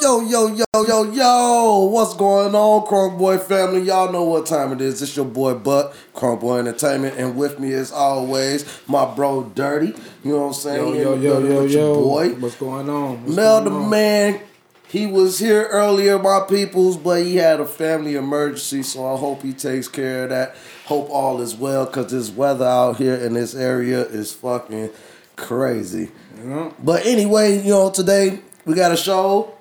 Yo, yo, yo, yo, yo, what's going on, CrunkBoi family? Y'all know what time it is. It's your boy Buck, CrunkBoi Entertainment, and with me as always, my bro Dirty. You know what I'm saying? Yo, yo, yo, yo, yo. boy. What's going on? What's Mel the on? man, he was here earlier, my peoples, but he had a family emergency, so I hope he takes care of that. Hope all is well, cause this weather out here in this area is fucking crazy. Yeah. But anyway, you know, today we got a show.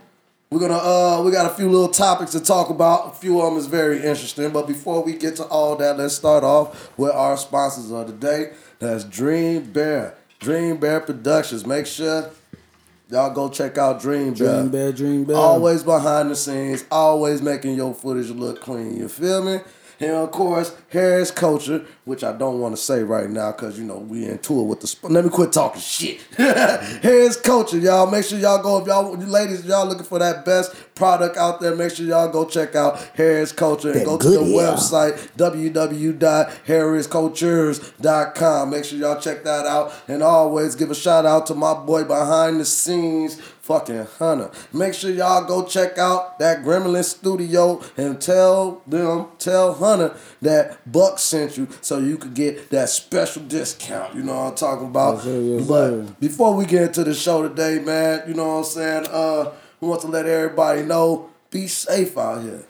We're gonna uh we got a few little topics to talk about. A few of them is very interesting. But before we get to all that, let's start off with our sponsors of the day. That's Dream Bear. Dream Bear Productions. Make sure y'all go check out Dream Bear. Dream Bear, Dream Bear. Always behind the scenes, always making your footage look clean. You feel me? And of course, Harris Culture, which I don't want to say right now because you know we in tour with the. Sp- Let me quit talking shit. Harris Culture, y'all. Make sure y'all go if y'all, ladies, y'all looking for that best product out there. Make sure y'all go check out Harris Culture and That go to the yeah. website www.harriscultures.com. Make sure y'all check that out. And always give a shout out to my boy behind the scenes, fucking Hunter. Make sure y'all go check out that Gremlin Studio and tell them, tell Hunter that Buck sent you so you could get that special discount. You know what I'm talking about? Yes, sir, yes, but sir. before we get into the show today, man, you know what I'm saying? Uh, we want to let everybody know be safe out here.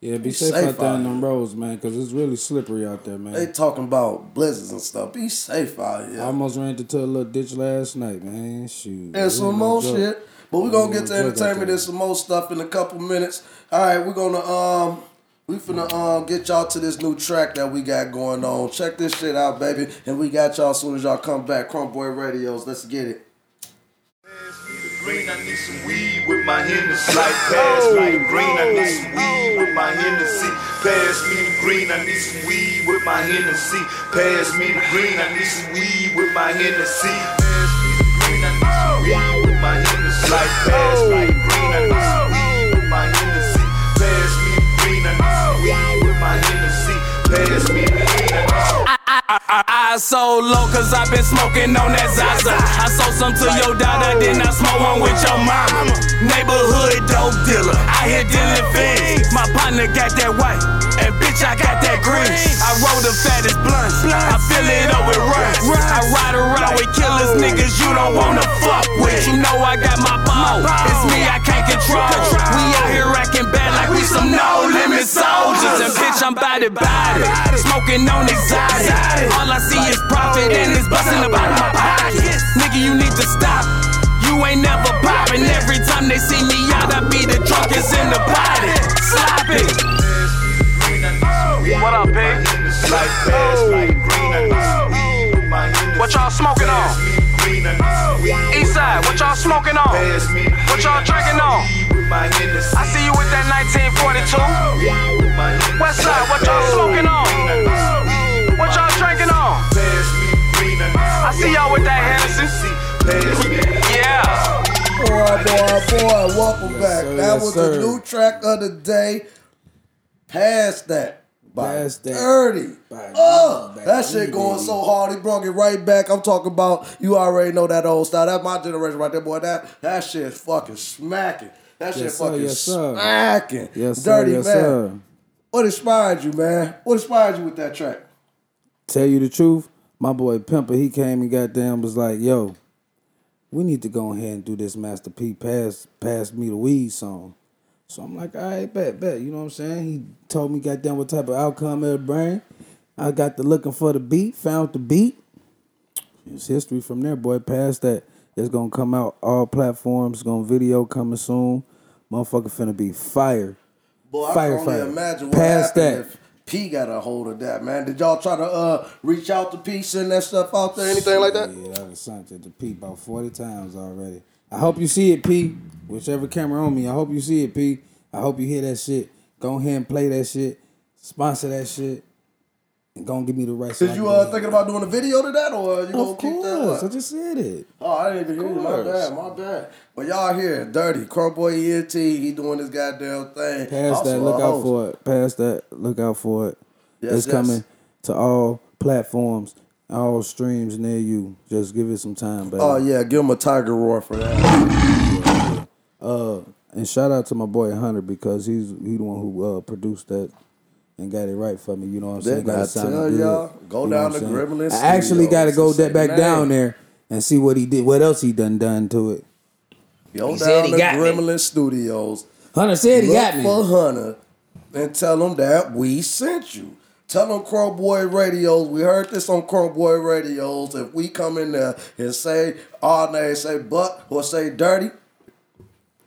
Yeah, be Be safe, safe out there in them roads, man, because it's really slippery out there, man. They talking about blizzards and stuff. Be safe out here. I almost ran into a little ditch last night, man. Shoot. and some more shit. But we're gonna get to entertainment and some more stuff in a couple minutes. All right, we're gonna um we finna um get y'all to this new track that we got going on. Check this shit out, baby. And we got y'all as soon as y'all come back. CrunkBoi Radios. Let's get it. Green, I need some weed with my Hennessy. Like pass me oh, the green, I need some weed with my Hennessy. Pass me the green, I need some weed with my Hennessy. Pass me the green, I need some weed with my Hennessy. Pass me the green, I need some weed with my Hennessy. Like pass me the green, I need some weed with my Hennessy. Pass me the green, I need some weed with my Hennessy. Pass me the green, I need some I so low cause I been smoking on that Zaza. I sold some to your daughter, then I smoke one with your mama. Neighborhood dope dealer, I hit dealing fiends. My partner got that white, and bitch, I got that green. I roll the fattest blunts, I fill it up with runs. I ride around with killers, niggas you don't wanna fuck with. You know I got my ball, it's me I can't control. We out here racking bad like we some no limit soldiers. And bitch, I'm body body, smoking on exotic. All I see is profit and it's busting about my pockets. Nigga, you need to stop. You ain't never popping. Every time they see me out, I be the drunkest in the body. Slap it. What up, big? Like pass me the green, I need some weed with my Hennessy. What y'all smoking on? Pass me the green, I need some weed with Eastside, what y'all smoking on? Pass me the What y'all drinking on? Weed with my Hennessy. I see you with that 1942. West side, what y'all smoking on? What y'all drinking on? Pass me the green, I need some I see y'all with that Hennessy. Pass Yeah. Boy, boy, boy, welcome back. sir, that yes, was sir. the new track of the day. Past that. By Past that. 30. By Oh, Baby, that shit going so hard. He brought it right back. I'm talking about, you already know that old style. That's my generation right there, boy. That that shit is fucking smacking. That shit Yes, sir, fucking yes, sir. smacking. Yes, sir, Dirty yes, man. sir. What inspired you, man? What inspired you with that track? Tell you the truth, my boy Pimper, he came and goddamn was like, yo, we need to go ahead and do this Master P pass pass me the weed song. So I'm like, all right, bet, bet. You know what I'm saying? He told me goddamn what type of outcome it'll bring. I got the looking for the beat, found the beat. It's history from there, boy. Past that, it's gonna come out all platforms. Gonna video coming soon. Motherfucker finna be fire. Boy, I Fire, can only fire. imagine what Past happened that. if P got a hold of that, man. Did y'all try to uh reach out to P, send that stuff out there, anything like that? Yeah, I was sent it to P about 40 times already. I hope you see it, P. Whichever camera on me, I hope you see it, P. I hope you hear that shit. Go ahead and play that shit. Sponsor that shit. And go and give me the right Did you uh thinking about doing a video to that, or you gonna Of keep that? course. I up? just said it. Oh, I didn't even hear you. My course. bad, my bad. But y'all here, dirty. CrunkBoi ENT, he doing his goddamn thing. Pass Also that, a look out host. for it. Pass that, look out for it. Yes, it's yes. coming to all platforms, all streams near you. Just give it some time, baby. Oh yeah, give him a tiger roar for that. Uh, And shout out to my boy Hunter because he's he the one who uh, produced that and got it right for me. You know what I'm saying? Didn't Got I it tell good. y'all? Go You know down to I'm? Gremlin I actually got to go that back Say down there and see what he did. What else he done done to it? Go He down he to got me. Gremlin Studios. Hunter said he Look got me. for Hunter and tell him that we sent you. Tell them CrunkBoi Radios. We heard this on CrunkBoi Radios. If we come in there and say our name, say butt or say dirty,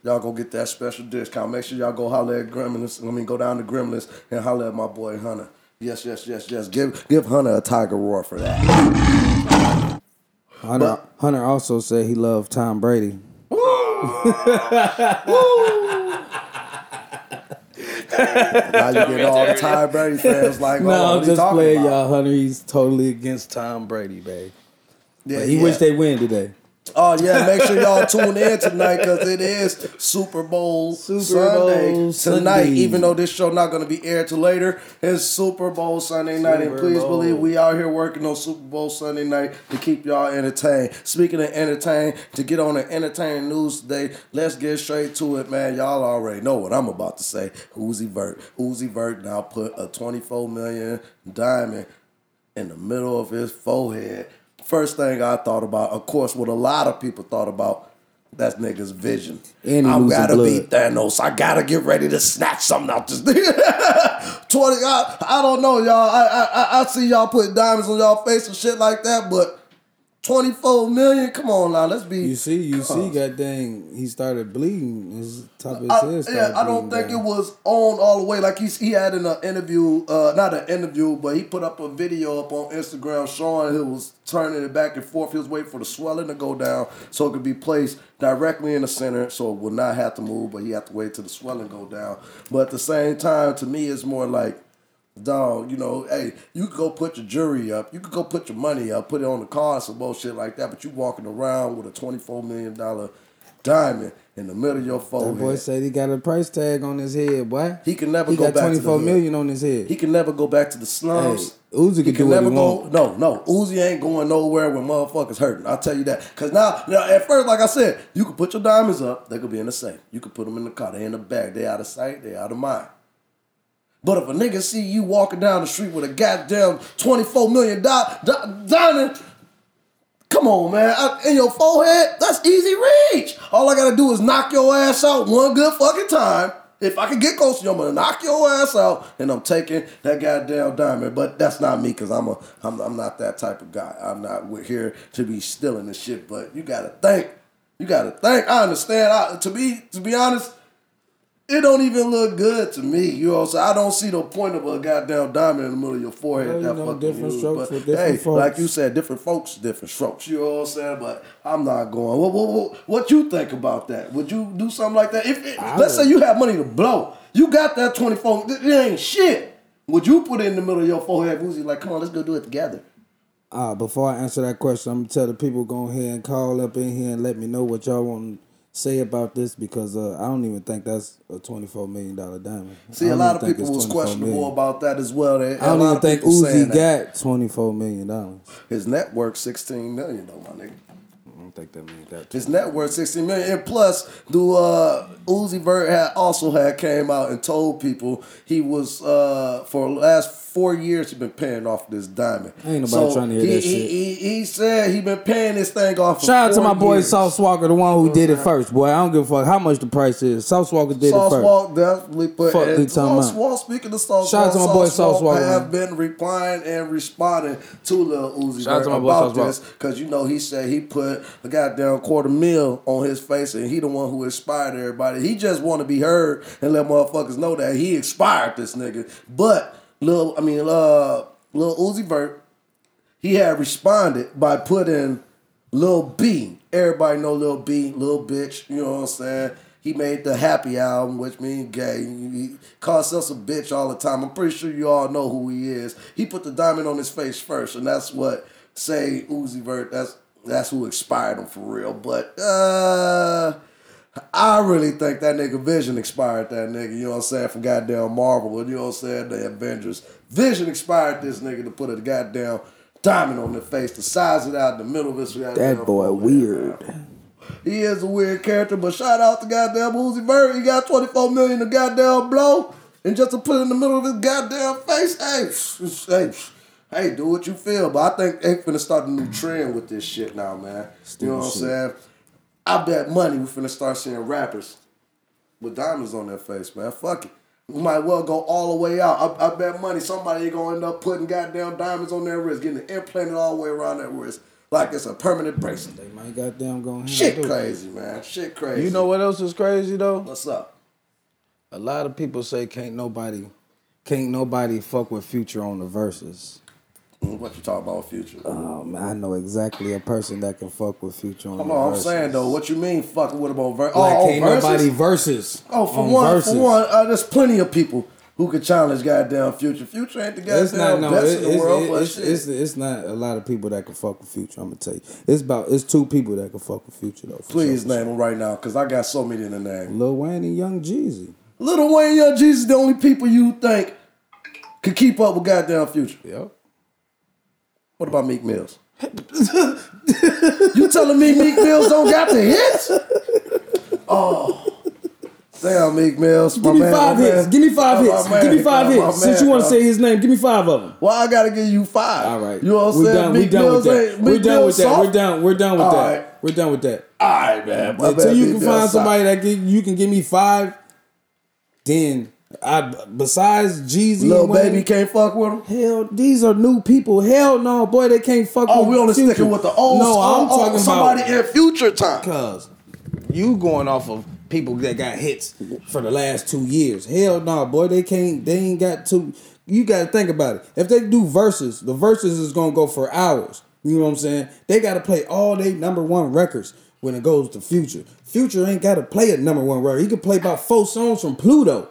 y'all go get that special discount. Make sure y'all go holler at Gremlins. I mean, go down to Gremlins and holler at my boy Hunter. Yes, yes, yes, yes. Give give Hunter a tiger roar for that. Hunter, Hunter also said he loved Tom Brady. now you get all the Ty Brady fans like, oh, No, what I'm just playing, about? y'all. Hunter, he's totally against Tom Brady, babe. Yeah, But he yeah. wish they win today. Oh yeah, make sure y'all tune in tonight because it is Super Bowl Super Sunday Bowl tonight. Sunday. Even though this show not going to be aired till later, it's Super Bowl Sunday night, and please Bowl. believe we out here working on Super Bowl Sunday night to keep y'all entertained. Speaking of entertain, to get on the entertaining news today, let's get straight to it, man. Y'all already know what I'm about to say. Uzi Vert, Uzi Vert now put a 24 million diamond in the middle of his forehead. First thing I thought about, of course, what a lot of people thought about, that's nigga's vision. And I gotta blood. beat Thanos. I gotta get ready to snatch something out this nigga. 20, I, I don't know, y'all. I, I I- I see y'all put diamonds on y'all face and shit like that, but 24 million? Come on now, let's be. You see, you see, god dang, he started bleeding. His top of his I, head yeah, I don't think down. it was on all the way. Like he's, he had in an interview, uh, not an interview, but he put up a video up on Instagram showing he was turning it back and forth. He was waiting for the swelling to go down so it could be placed directly in the center, so it would not have to move. But he had to wait till the swelling go down. But at the same time, to me, it's more like. Dog, you know, hey, you could go put your jury up, you could go put your money up, put it on the car, some bullshit like that, but you walking around with a twenty-four million dollar diamond in the middle of your That boy said he got a price tag on his head, boy. He can never He go got back to the million on his head. He can never go back to the slums. Hey, Uzi can can never he go. want. No, no, Uzi ain't going nowhere when motherfuckers hurting. I'll tell you that. Cause now, now, at first, like I said, you can put your diamonds up. They could be in the safe. You could put them in the car. They in the bag. They out of sight. They out of mind. But if a nigga see you walking down the street with a goddamn twenty four million dollar diamond. Come on, man. I- In your forehead, that's easy reach. All I gotta do is knock your ass out one good fucking time. If I can get close to you, I'm gonna knock your ass out, and I'm taking that goddamn diamond. But that's not me, cause I'm a, I'm, I'm not that type of guy. I'm not here to be stealing this shit. But you gotta think, you gotta think. I understand. I, to be, to be honest, it don't even look good to me. You know, so I don't see the point of a goddamn diamond in the middle of your forehead. Well, you that know, fucking different huge. strokes But, for different hey, folks. like you said, different folks, different strokes. You know what I'm saying? But I'm not going. What, what, what, what you think about that? Would you do something like that? If it, let's would. say you have money to blow, you got that 24. It it ain't shit. Would you put it in the middle of your forehead, Uzi? Like, come on, let's go do it together. Uh, before I answer that question, I'm gonna tell the people go ahead and call up in here and let me know what y'all want to say about this because uh, I don't even think that's a twenty four million dollar diamond. See, a lot of people was questionable million. about that as well. They, I don't even think Uzi got twenty four million dollars. his net worth 16 million though, my nigga. I don't think that means that. His net worth 16 million. And plus, the uh, Uzi Vert had also had came out and told people he was uh, for the last four years he been paying off this diamond. Ain't nobody trying to hear he, that he, shit. He, he said he been paying this thing off. For Shout out to my boy years. Sauce Walka, the one who did it first. Boy, I don't give a fuck how much the price is. Sauce Walka did Sauce it first. Walk definitely put Fuck and they talking Sauce about. Walk, speaking of Sauce Shout out to Walk, my boy Sauce Sauce Walk Walk, have been replying and responding to Lil Uzi Shout Vert to my boy about Sauce this because you know he said he put a goddamn quarter mil on his face and he the one who inspired everybody. He just want to be heard and let motherfuckers know that he inspired this nigga. But little, I mean, uh, little Uzi Vert, he had responded by putting Lil B. Everybody know Lil B, Lil Bitch. You know what I'm saying? He made the Happy album, which means gay. He calls us a bitch all the time. I'm pretty sure you all know who he is. He put the diamond on his face first, and that's what say Uzi Vert. That's that's who expired him for real. But uh, I really think that nigga Vision expired that nigga. You know what I'm saying? From goddamn Marvel, you know what I'm saying? The Avengers. Vision expired this nigga to put a goddamn diamond on the face, to size it out in the middle of his That boy weird. He is a weird character, but shout out to goddamn Uzi Vert. He got 24 million to goddamn blow. And just to put it in the middle of his goddamn face, hey, hey, hey, do what you feel. But I think they finna start a new trend with this shit now, man. You know what I'm saying? I bet money we finna start seeing rappers with diamonds on their face, man. Fuck it. We might well go all the way out. I, I bet money somebody gonna end up putting goddamn diamonds on their wrist, getting it implanted all the way around their wrist, like it's a permanent bracelet. They might goddamn go. Shit and do it. crazy, man. Shit crazy. You know what else is crazy though? what's up? A lot of people say can't nobody, can't nobody fuck with Future on the verses. What you talking about, future? Um, I know exactly a person that can fuck with Future on Come on, I'm saying though, what you mean fucking with him on verse? Like oh, can't on verses? nobody verses. Oh, for on one, verses. for one, uh, there's plenty of people who could challenge goddamn future. Future ain't the It's goddamn not no. best It, in the it's, world, it- but it's, shit. it's, it's not a lot of people that can fuck with Future. I'm gonna tell you. It's about it's two people that can fuck with Future though. Please name them right now, cause I got so many in the name. Lil Wayne and Young Jeezy. Little Wayne, and Young Jeezy, the only people you think could keep up with goddamn future. Yep. What about Meek Mills? you telling me Meek Mills don't got the hits? Oh. Damn, Meek Mills. Give me five hits. Give me five hits. Give me five hits. Since you want to say his name, give me five of them. Well, I gotta give you five. All right. You know what I'm saying? Meek we're done Mills with We're done with that. We're done. We're done with that. right. We're done with that. All right, man. My Until you can find somebody that can, you can give me five, then I besides Jeezy, Little baby can't fuck with him. Hell, these are new people. Hell no, boy, they can't fuck Oh, with we only Future. sticking with the old. No, I'm oh, talking somebody about in future time. Cause you going off of people that got hits for the last two years. Hell no, boy, they can't. They ain't got two. You got to think about it. If they do verses, the verses is gonna go for hours. You know what I'm saying? They got to play all they number one records when it goes to Future. Future ain't got to play a number one record. He can play about four songs from Pluto.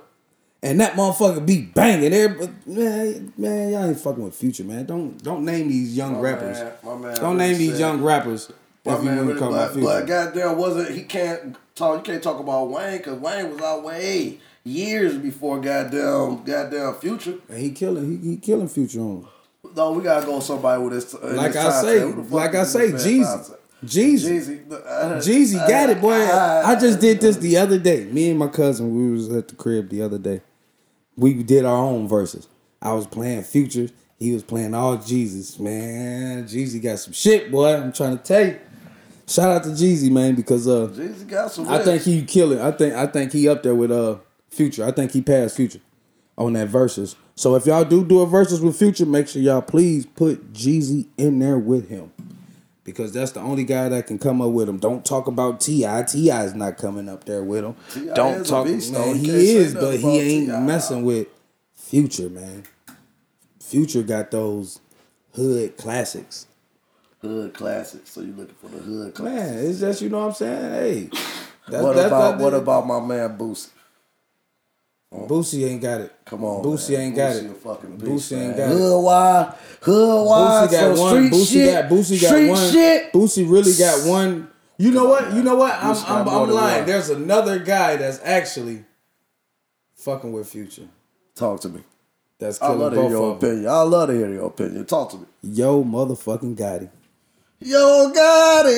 And that motherfucker be banging there, man, man, y'all ain't fucking with Future, man. Don't don't name these young My rappers. man, my man don't name these said- young rappers. My if you man, want to really, but, Future. but goddamn, wasn't he can't talk? You can't talk about Wayne because Wayne was out way years before goddamn goddamn future. And he killing, he, he killing Future on. No, we gotta go somebody with this. in Like this I say, frame. Who the like I say, this man Jeezy. Jeezy, Jeezy, uh, Jeezy got it, boy. uh, I just did this the other day. Me and my cousin, we was at the crib the other day. We did our own verses. I was playing Future. He was playing all Jesus. Man, Jeezy got some shit, boy. I'm trying to tell you. Shout out to Jeezy, man, because uh, Jeezy got some. I think he killing. I think I think he up there with uh Future. I think he passed Future on that verses. So if y'all do do a verses with Future, make sure y'all please put Jeezy in there with him. Because that's the only guy that can come up with him. Don't talk about T.I. T.I. is not coming up there with him. Don't talk beast, man, he is, but he ain't messing with Future, man. Future got those hood classics. hood classics. So you looking for the hood classics? Man, it's just you know what I'm saying? Hey. That, what that- about what about my man Boosie? Oh. Boosie ain't got it. Come on, Boosie ain't got it. fucking Boosie ain't got it. hood wide, hood wide. Boosie got one. street Boosie shit, got Boosie got street one. shit. Boosie really got one. You know what? You know what? I'm I'm, I'm lying. There's another guy that's actually fucking with Future. Talk to me. That's I killing love to hear your opinion. I love to hear your opinion. Talk to me. Yo, motherfucking Gotti. Yo, Gotti.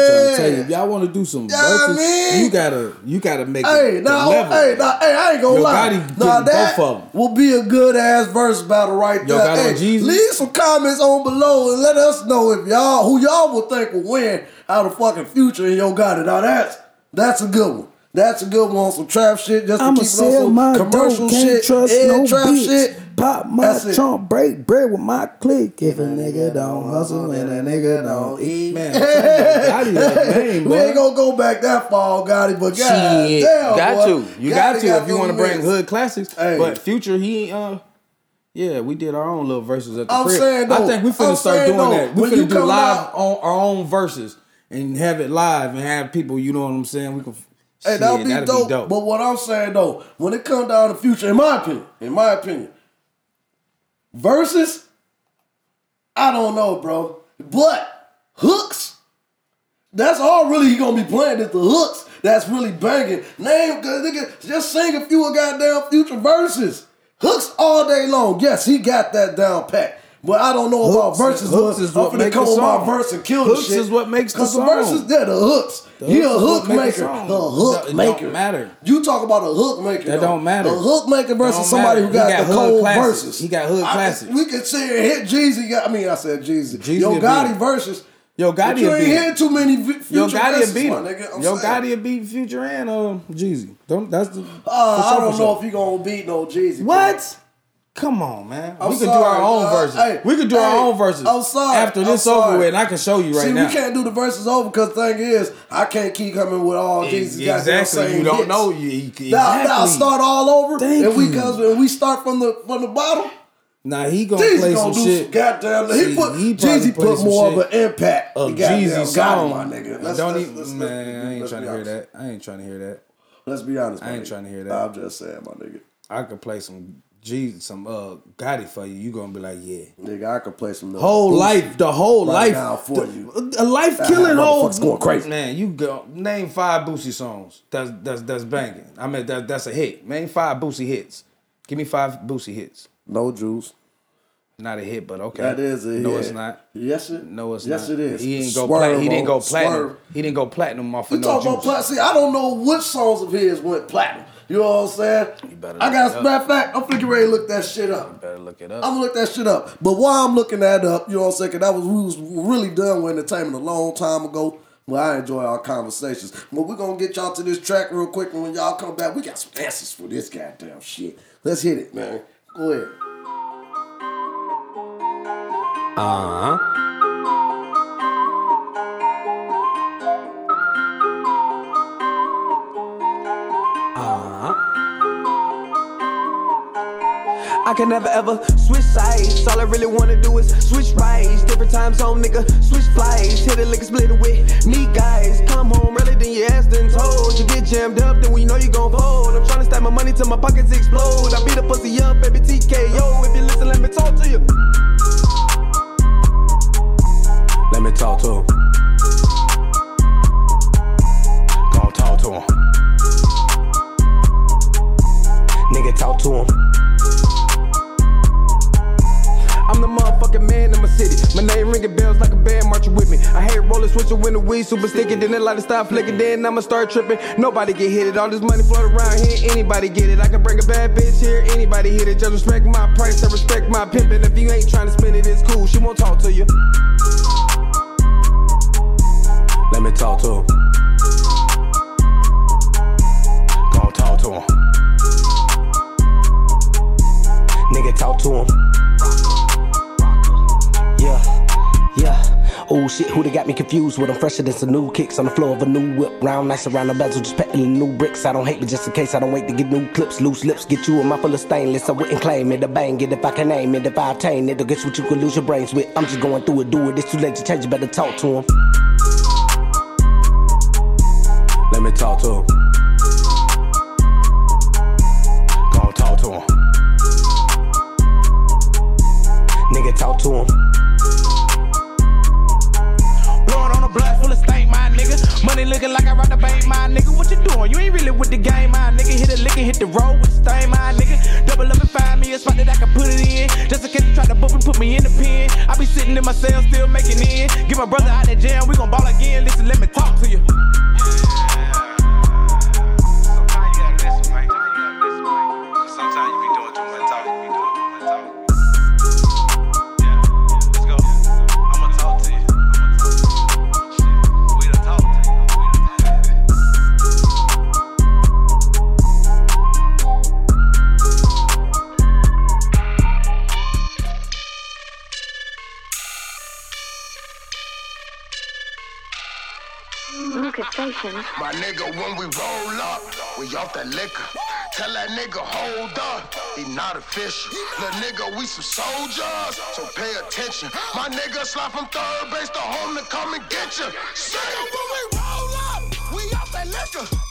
I'm trying to tell you, if y'all want to do some Yeah, I mean- you gotta you gotta make Hey, it now, level. hey, now, hey, I ain't gonna Yo lie. Gotti Now that both of 'em. will be a good ass verse battle right Yo there. Gotti Hey, and Jeezy? leave some comments on below and let us know if y'all who y'all would think will win out of fucking future and Yo Gotti. Now that's that's a good one. That's a good one on some trap shit. Just to I'ma keep it on some commercial can't shit trust and no trap bitch. shit. Pop my That's it. trunk, break bread with my click. If a nigga don't hustle and a nigga don't eat, man, I'm talking about Gotti that name, we ain't gonna go back that far, Gotti, but God Shit, damn, got boy. to. You Gotti got to got if you want to bring hood classics. Hey. But Future, he uh, yeah, we did our own little verses at the I'm crib. saying, I think we finna I'm start doing though, that. We when you finna do live out- on our own verses and have it live and have people. You know what I'm saying? We can. Hey, shit, that'll be that'd dope, Be dope. But what I'm saying though, when it comes down to future, in my opinion, in my opinion, verses, I don't know, bro. But hooks, that's all really he gonna be playing is the hooks. That's really banging. Name, nigga, just sing a few goddamn future verses. Hooks all day long. Yes, he got that down pat. But I don't know about Hooks- verses. hooks but is what I'm make come the my song. verse and kill Hooks the shit. is what makes the Cause song. verses, they're the hooks. The he hooks a is what hook maker. song. The hook It don't maker. matter. You talk about a hook maker. That though. don't matter. A hook maker versus somebody who got, got the cold classics. verses. He got hood I- classics. we could say here hit Jeezy. I mean, I said Jeezy. Jeezy Yo Gotti beat. verses. Yo, Gotti you ain't beat. hear too many vi- future Yo, Gotti a beat my him. nigga. I'm Yo. Gotti a beat Future and uh, Jeezy. Don't that's the. Uh, I don't know sure. if he gonna beat no Jeezy. What? Come on, man. I'm we could do our own uh, verses. hey, we could do hey, our own verses. I'm sorry, After this sorry. over with, and I can show you right now. See, now. we can't do the verses over because the thing is, I can't keep coming with all Jeezy's goddamn exactly. You don't hits. know. You, you- Now, now exactly. start all over, Thank and we cause when we start from the from the bottom, Nah, he gonna Jeezy play gonna some do shit. some goddamn. See, he put he Jeezy put more of an impact. of He Jeezy got song. him, my nigga. Let's, don't let's, even, let's, man. I ain't trying to hear that. I ain't trying to hear that. Let's be honest. I ain't trying to hear that. I'm just saying, my nigga. I could play some Jeezy, some uh got it for you. You gonna be like, yeah. Nigga, I could play some little Whole Boosie life, the whole right life now for the- you. A life killing whole motherfucker's going crazy. Man, you go name five Boosie songs. That's that's that's banging. I mean that that's a hit. Name five Boosie hits. Give me five Boosie hits. No juice. Not a hit, but okay. That is a no, hit. it's not. Yes, it. No, it's yes, not. Yes, it is. He didn't go. Swerve, plat- he didn't go bro. platinum. Swerve. He didn't go platinum off You of no talk juice. about platinum. See, I don't know which songs of his went platinum. You know what I'm saying? You better I got a up. matter of fact, I'm freaking ready to look that shit up. Better look it up. I'm gonna look that shit up. But while I'm looking that up, you know what I'm saying? 'cause that was we was really done with entertainment a long time ago. Well, I enjoy our conversations. But we're gonna get y'all to this track real quick, and when y'all come back, we got some answers for this goddamn shit. Let's hit it, man. Go ahead. Uh huh. I can never ever switch sides. All I really wanna do is switch rides. Different time zone, nigga. Switch flights. Hit a lick split it with me, guys. Come home early, then you asked and told. You get jammed up, then we know you gon' fold. I'm tryna stack my money till my pockets explode. I beat the pussy up, baby TKO. If you listen, let me talk to you. Let me talk to him. Talk to him. Nigga, talk to him. I'm man in my city. My name ringing bells like a band marching with me. I hate rolling, switching when the weed super sticky. Then the light stop flicking, then I'ma start tripping. Nobody get hit it. All this money float around here, anybody get it. I can bring a bad bitch here, anybody hit it. Just respect my price, I respect my pimpin'. If you ain't trying to spend it, it's cool. She won't talk to you. Let me talk to him. Talk to him. Nigga, talk to him. Shit, who they got me confused with? I'm fresher than some new kicks on the floor of a new whip. Round nice around the bezel, just peddling new bricks. I don't hate, but just in case I don't wait to get new clips. Loose lips, get you my full of stainless. I wouldn't claim it, I bang it if I can name it. If I obtain it, I guess what you could lose your brains with. I'm just going through it, do it. It's too late to change, you better talk to him. Let me talk to him. Go talk to him. Nigga, talk to him. Like I robbed the bank, my nigga. What you doing? You ain't really with the game, my nigga. Hit a lick and hit the road with the stain, my nigga. Double up and find me a spot that I can put it in. Just in case you try to book and put me in the pen. I be sitting in my cell, still making in. Get my brother out that jam, we gon' ball again. Listen, let me talk to you. My nigga, when we roll up, we off that liquor. Tell that nigga, hold up, he not official. Little nigga, we some soldiers, so pay attention. My nigga slide from third base to home to come and get you. Say when we roll up, we off that liquor.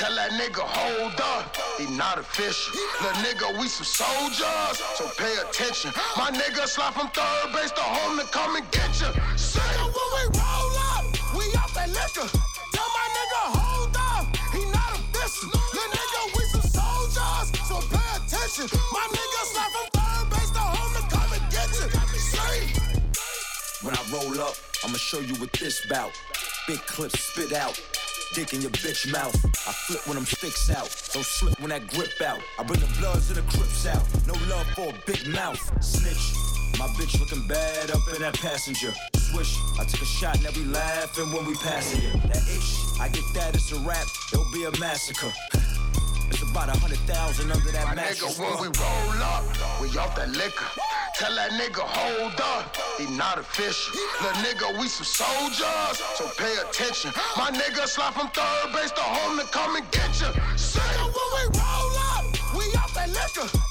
Tell that nigga, hold up, he not official. Little nigga, we some soldiers, so pay attention. My nigga slide from third base to home to come and get. Say Nigga, when we roll up, we off that liquor. Tell my nigga, hold up, he not official. Little nigga, we some soldiers, so pay attention. My nigga slide from third base to home to come and get you. Say. When I roll up, I'ma show you what this bout. Big clips spit out. Dick in your bitch mouth. I flip when I'm sticks out. Don't slip when that grip out. I bring the bloods and the crips out. No love for a big mouth. Snitch. My bitch looking bad up in that passenger. Swish. I took a shot and now we laughing when we passing it. That ish. I get that, it's a rap. There'll be a massacre. It's about a hundred thousand under that My mattress. nigga, when we roll up, we off that liquor. Tell that nigga, hold up, he not official. Little nigga, we some soldiers, so pay attention. My nigga slide from third base to home to come and get you. Nigga, when we roll up, we off that liquor.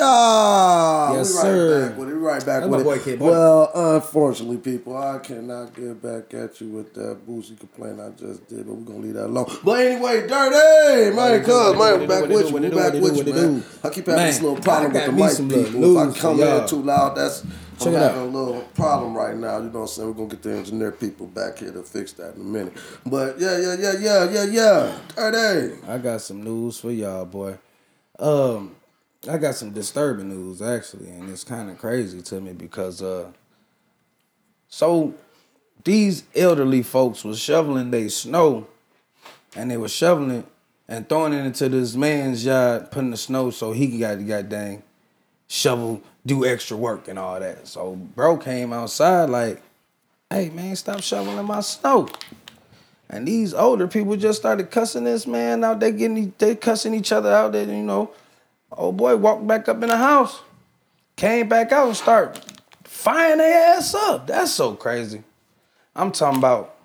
Yeah, Yes, we right sir. back with it. We right back That's with it. Kid well, unfortunately, people, I cannot get back at you with that Boosie complaint I just did, but we're gonna leave that alone. But anyway, dirty man, cuz man, back with you. We back with you, man. I keep having this little problem with the mic people. If I come in too loud, that's I'm having a little problem right now. You know what I'm saying? We're gonna get the engineer people back here to fix that in a minute. But yeah, yeah, yeah, yeah, yeah, yeah. Dirty. I got some news for y'all, boy. Um, I got some disturbing news actually, and it's kind of crazy to me because uh, so these elderly folks was shoveling their snow, and they were shoveling and throwing it into this man's yard, putting the snow so he got to goddamn shovel, do extra work and all that. So bro came outside like, "Hey man, stop shoveling my snow." And these older people just started cussing this man out. They getting they cussing each other out. That you know, old boy walked back up in the house, came back out and start firing their ass up. That's so crazy. I'm talking about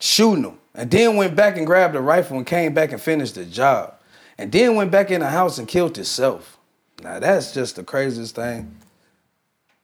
shooting them, and then went back and grabbed a rifle and came back and finished the job, and then went back in the house and killed himself. Now that's just the craziest thing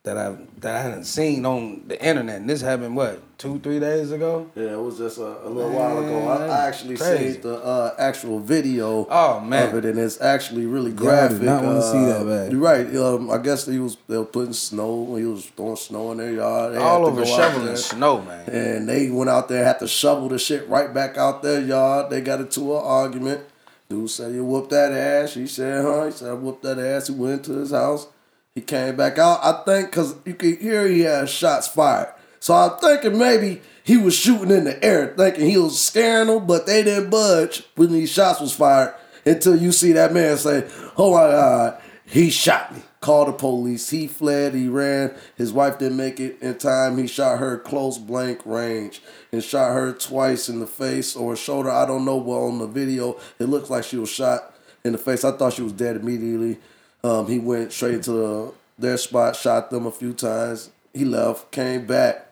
that I that I hadn't seen on the internet. And this happened what two three days ago. Yeah, it was just a, a little while ago. I, I actually Crazy. seen the uh, actual video Oh, man. of it, and it's actually really I graphic. did not wanna see that Uh, bad. You're right. Um, I guess he was they were putting snow. He was throwing snow in their yard. They had All over go out shoveling snow, man. And they went out there, had to shovel the shit right back out their yard. They got into an argument. Dude said he whooped that ass. He said, huh? He said, I whooped that ass. He went to his house. He came back out. I think because you could hear he had shots fired. So I'm thinking maybe he was shooting in the air, thinking he was scaring them, but they didn't budge when these shots was fired until you see that man say, oh my God, he shot me. Called the police. He fled. He ran. His wife didn't make it in time. He shot her close blank range and shot her twice in the face or shoulder. I don't know. But on the video, it looks like she was shot in the face. I thought she was dead immediately. Um, he went straight to the, their spot, shot them a few times. He left, came back.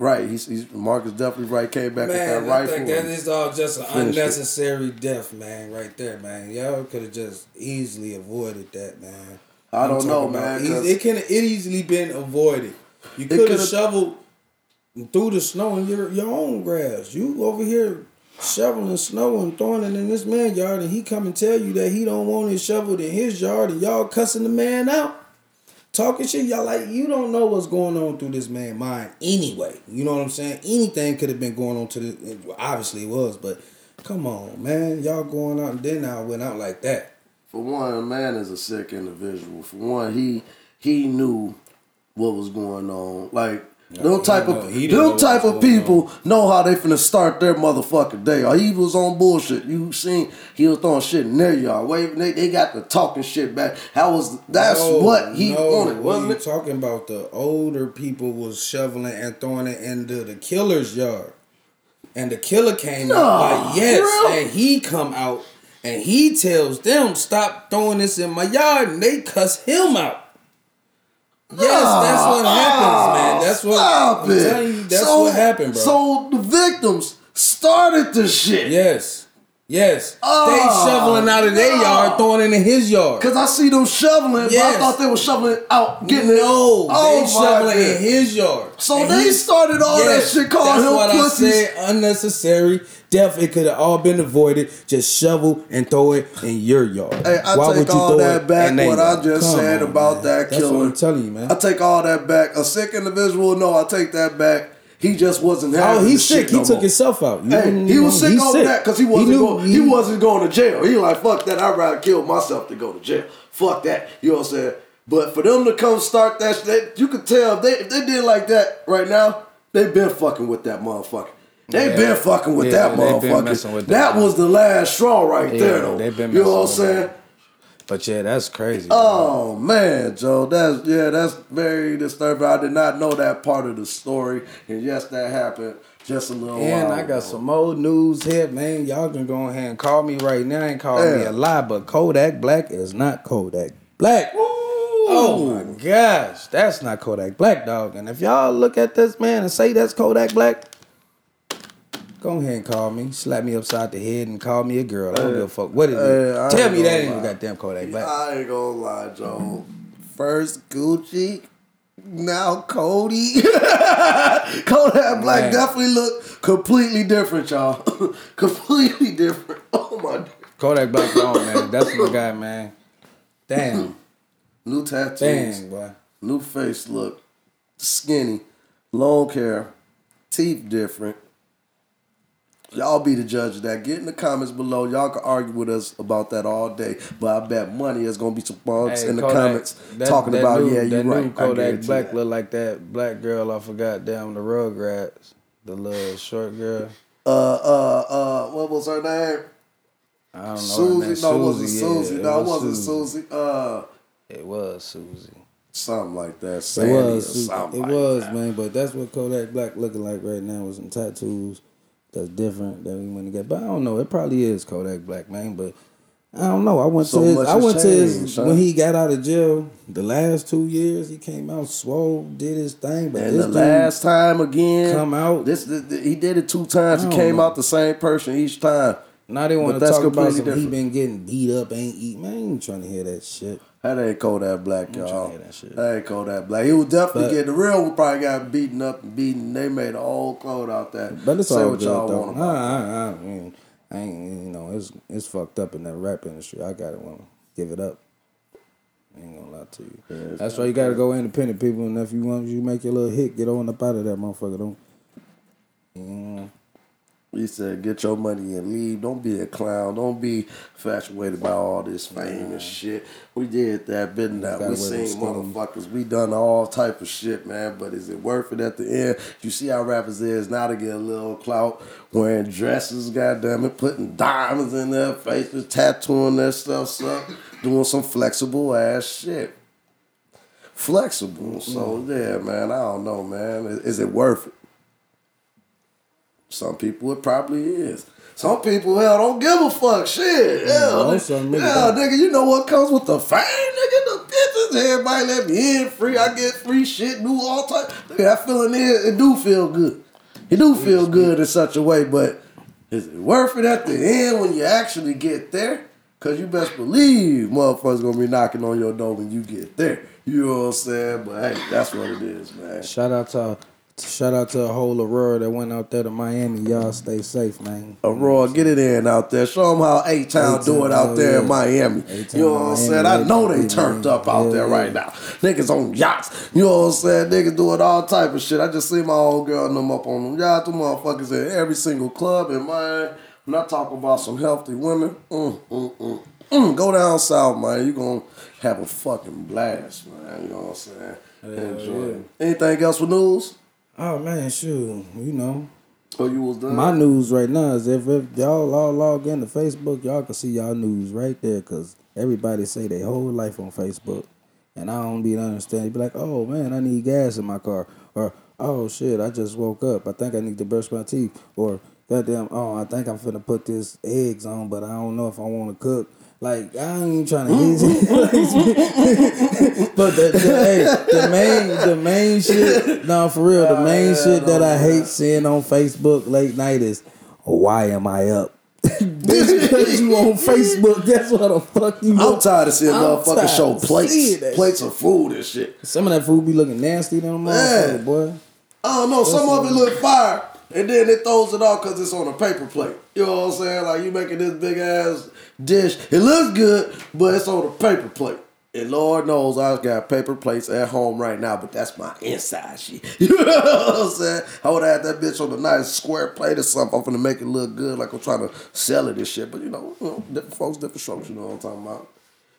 Right, he's, he's Marcus definitely right. Came back with that Man, I rifle. think that is all just an finished it. unnecessary death, man. Right there, man. Y'all could have just easily avoided that, man. I I'm don't know, man, It can it easily been avoided. You could have shoveled through the snow in your your own grass. You over here shoveling snow and throwing it in this man yard, and he come and tell you that he don't want it shoveled in his yard, and y'all cussing the man out. Talking shit, y'all like you don't know what's going on through this man mind anyway. You know what I'm saying? Anything could have been going on to the obviously it was, but come on, man, y'all going out and then I went out like that. for one, a man is a sick individual. For one, he he knew what was going on. Like them he type of them type of people uh, know how they finna start their motherfucking day. Or he was on bullshit. You seen he was throwing shit in their yard. Waving they, they got the talking shit back. How was that's No, what he no, wanted, wasn't you it? talking about the older people was shoveling and throwing it into the killer's yard. And the killer came No, out like, yes, real? and he come out And he tells them, stop throwing this in my yard, and they cuss him out. Yes, that's what happens, man. That's what Stop I'm it. telling you, that's So- what happened, bro. So the victims started the shit. yes. Yes. Oh, they shoveling out of their no. yard, throwing it in his yard. Cause I see them shoveling, but I thought they were shoveling out, getting it. No, Oh they shoveling in his yard. So And they he- started all that shit calling that's him what pussies. I said, unnecessary. Death, it could have all been avoided. Just shovel and throw it in your yard. Hey, I Why take would you all throw that back. What I just said on, about man. that That's killing. what I'm telling you, man. I take all that back. A sick individual, no, I take that back. He just wasn't Oh, having. he's the sick. shit He took more. himself out. You Hey, he was sick he's over sick. that because he wasn't knew- going. He, wasn't going to jail. He like fuck that. I'd rather kill myself than go to jail. Fuck that. You know what I'm saying? But for them to come start that, shit, you could tell if they if they did like that right now, they've been fucking with that motherfucker. They Yeah. been fucking with Yeah, that motherfucker. with that that. was the last straw right Yeah, there, though. you know what I'm saying? But yeah, that's crazy. Oh man, Joe, that's yeah, that's very disturbing. I did not know that part of the story, and yes, that happened just a little while. And I got ago. some old news here, man. Y'all can go ahead and call me right now and call me a lie, but Kodak Black is not Kodak Black. Oh my gosh, that's not Kodak Black, dog. And if y'all look at this man and say that's Kodak Black, go ahead and call me, slap me upside the head, and call me a girl. I don't give a uh, fuck what it is. Hey, I Tell me that ain't lie. goddamn Kodak Black. I ain't gonna lie, Joe. First Gucci, now Cody. Kodak Black Man. definitely look completely different, y'all. completely different. Oh my. God. Kodak Black, on man. That's my guy, man. Damn, New tattoos. damn, boy. New face look, skinny, long hair, teeth different. Y'all be the judge of that. Get in the comments below. Y'all can argue with us about that all day. But I bet money is gonna be some bugs Hey, in the Kodak, comments that- talking that about new- yeah, you that new right. Kodak Black look like that black girl I forgot damn the Rugrats, the little short girl. Uh uh uh what was her name? I don't know. Susie. No, it wasn't Susie. it no, it was wasn't Susie. Uh It was Susie. something like that. It Sandy or was. It like was, that. man. But that's what Kodak Black looking like right now with some tattoos. That's different that we went to get. But I don't know. It probably is Kodak Black, man. But I don't know. I went So to his. I went to his changed, when he got out of jail. The last two years, he came out swole, did his thing. But And this the last time again, come out. This, th- he did it two times. He came know. out the same person each time. Now they want to talk about completely some he been getting beat up, ain't eat. Man, I ain't trying to hear that shit. That ain't Kodak Black, I'm trying y'all. to hear that shit. That ain't Kodak Black. He was definitely But- getting the real one. Probably got beaten up and beaten. They made a whole cloud out that. But it's Say all what good y'all though. want I, about. I, I, I, mean, I ain't, you know, it's it's fucked up in that rap industry. I gotta want to give it up. I ain't gonna lie to you. it's That's why you gotta go independent, people. And if you want, you make your little hit, get on up out of that motherfucker. Don't. You know, He said, "Get your money and leave. Don't be a clown. Don't be infatuated by all this fame and shit." We did that, been that. We seen motherfuckers. We done all type of shit, man. But is it worth it at the end? You see how rappers is now to get a little clout, wearing dresses, goddamn it, putting diamonds in their faces, tattooing their stuff up, doing some flexible ass shit. Flexible. So yeah, man. I don't know, man. Is, is it worth it? Some people it probably is. Some people hell don't give a fuck. Shit. Mm, hell, most of them hell, nigga, you know what comes with the fame, nigga? The bitches. Everybody let me in free. I get free shit, do all type. Nigga, that feeling is it do feel good. It do feel good in such a way, but is it worth it at the end when you actually get there? Cause you best believe motherfuckers gonna be knocking on your door when you get there. You know what I'm saying? But hey, that's what it is, man. shout out to shout out to the whole Aurora that went out there to Miami. Y'all stay safe, man. Aurora, get it in out there. Show them how A Town do it out there in. Miami. A-Town, You know what I'm saying? I know they turned up out yeah, there right now. Niggas on yachts. You know what I'm saying? Niggas doing all type of shit. I just see my old girl and them up on them yachts. Them motherfuckers in every single club in Miami. When I talk about some healthy women, mm, mm, mm, mm, go down south, man. You gonna have a fucking blast, man. You know what I'm saying? Enjoy. Anything else for news? Oh man, shoot, you know. Oh, you was done? My news right now is if, if y'all all log into Facebook, y'all can see y'all news right there because everybody say their whole life on Facebook. And I don't be understanding. Be like, oh man, I need gas in my car. Or, oh shit, I just woke up. I think I need to brush my teeth. Or, goddamn, oh, I think I'm finna put this eggs on, but I don't know if I want to cook. Like I ain't even trying to hit mm-hmm. it. but the, the, hey, the main the main shit, no for real, the main oh, shit that I hate seeing on Facebook late night is why am I up? Bitch, because you on Facebook, that's what the fuck you I'm want. tired of seeing motherfuckers show plates, plates of food and shit. Some of that food be looking nasty a motherfucker, boy. I don't know. Some of it look fire, and then it throws it off because it's on a paper plate. You know what I'm saying? Like you making this big ass dish. It looks good, but it's on a paper plate. And Lord knows I've got paper plates at home right now, but that's my inside shit. You know what I'm saying? I would have that bitch on a nice square plate or something. I'm gonna make it look good, like I'm trying to sell it and shit. But you know, you know different folks, different strokes. You know what I'm talking about?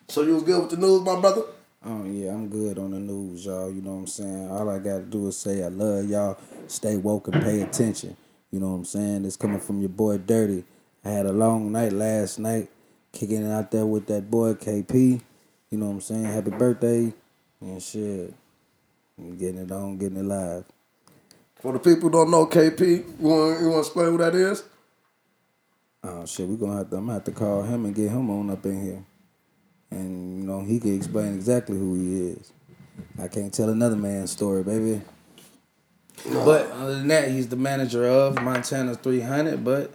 So you was good with the news, my brother? Oh yeah, I'm good on the news, y'all. You know what I'm saying? All I gotta do is say I love y'all. Stay woke and pay attention. You know what I'm saying? It's coming from your boy Dirty. I had a long night last night, kicking it out there with that boy KP. You know what I'm saying? Happy birthday and shit. And getting it on, getting it live. For the people who don't know KP, you want you want to explain who that is? Oh shit, we gonna have to. I'm gonna have to call him and get him on up in here, and you know he can explain exactly who he is. I can't tell another man's story, baby. But other than that, he's the manager of Montana 300. But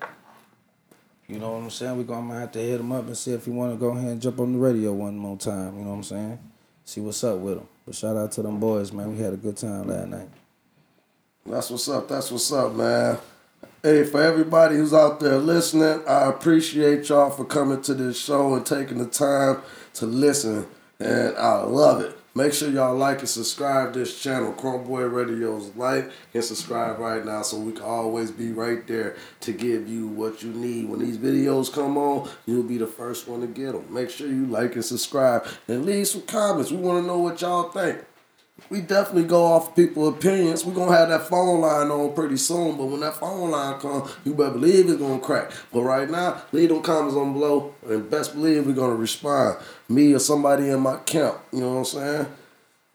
you know what I'm saying? We're gonna have to hit him up and see if he want to go ahead and jump on the radio one more time. You know what I'm saying? See what's up with him. But shout out to them boys, man. We had a good time last night. That's what's up. That's what's up, man. Hey, for everybody who's out there listening, I appreciate y'all for coming to this show and taking the time to listen. And I love it. Make sure y'all like and subscribe this channel, CrunkBoi Radio's like and subscribe right now so we can always be right there to give you what you need. When these videos come on, you'll be the first one to get them. Make sure you like and subscribe and leave some comments. We want to know what y'all think. We definitely go off people's opinions. We're gonna have that phone line on pretty soon, but when that phone line comes, you better believe it's gonna crack. But right now, leave them comments on below, and best believe we're gonna respond. Me or somebody in my camp, you know what I'm saying?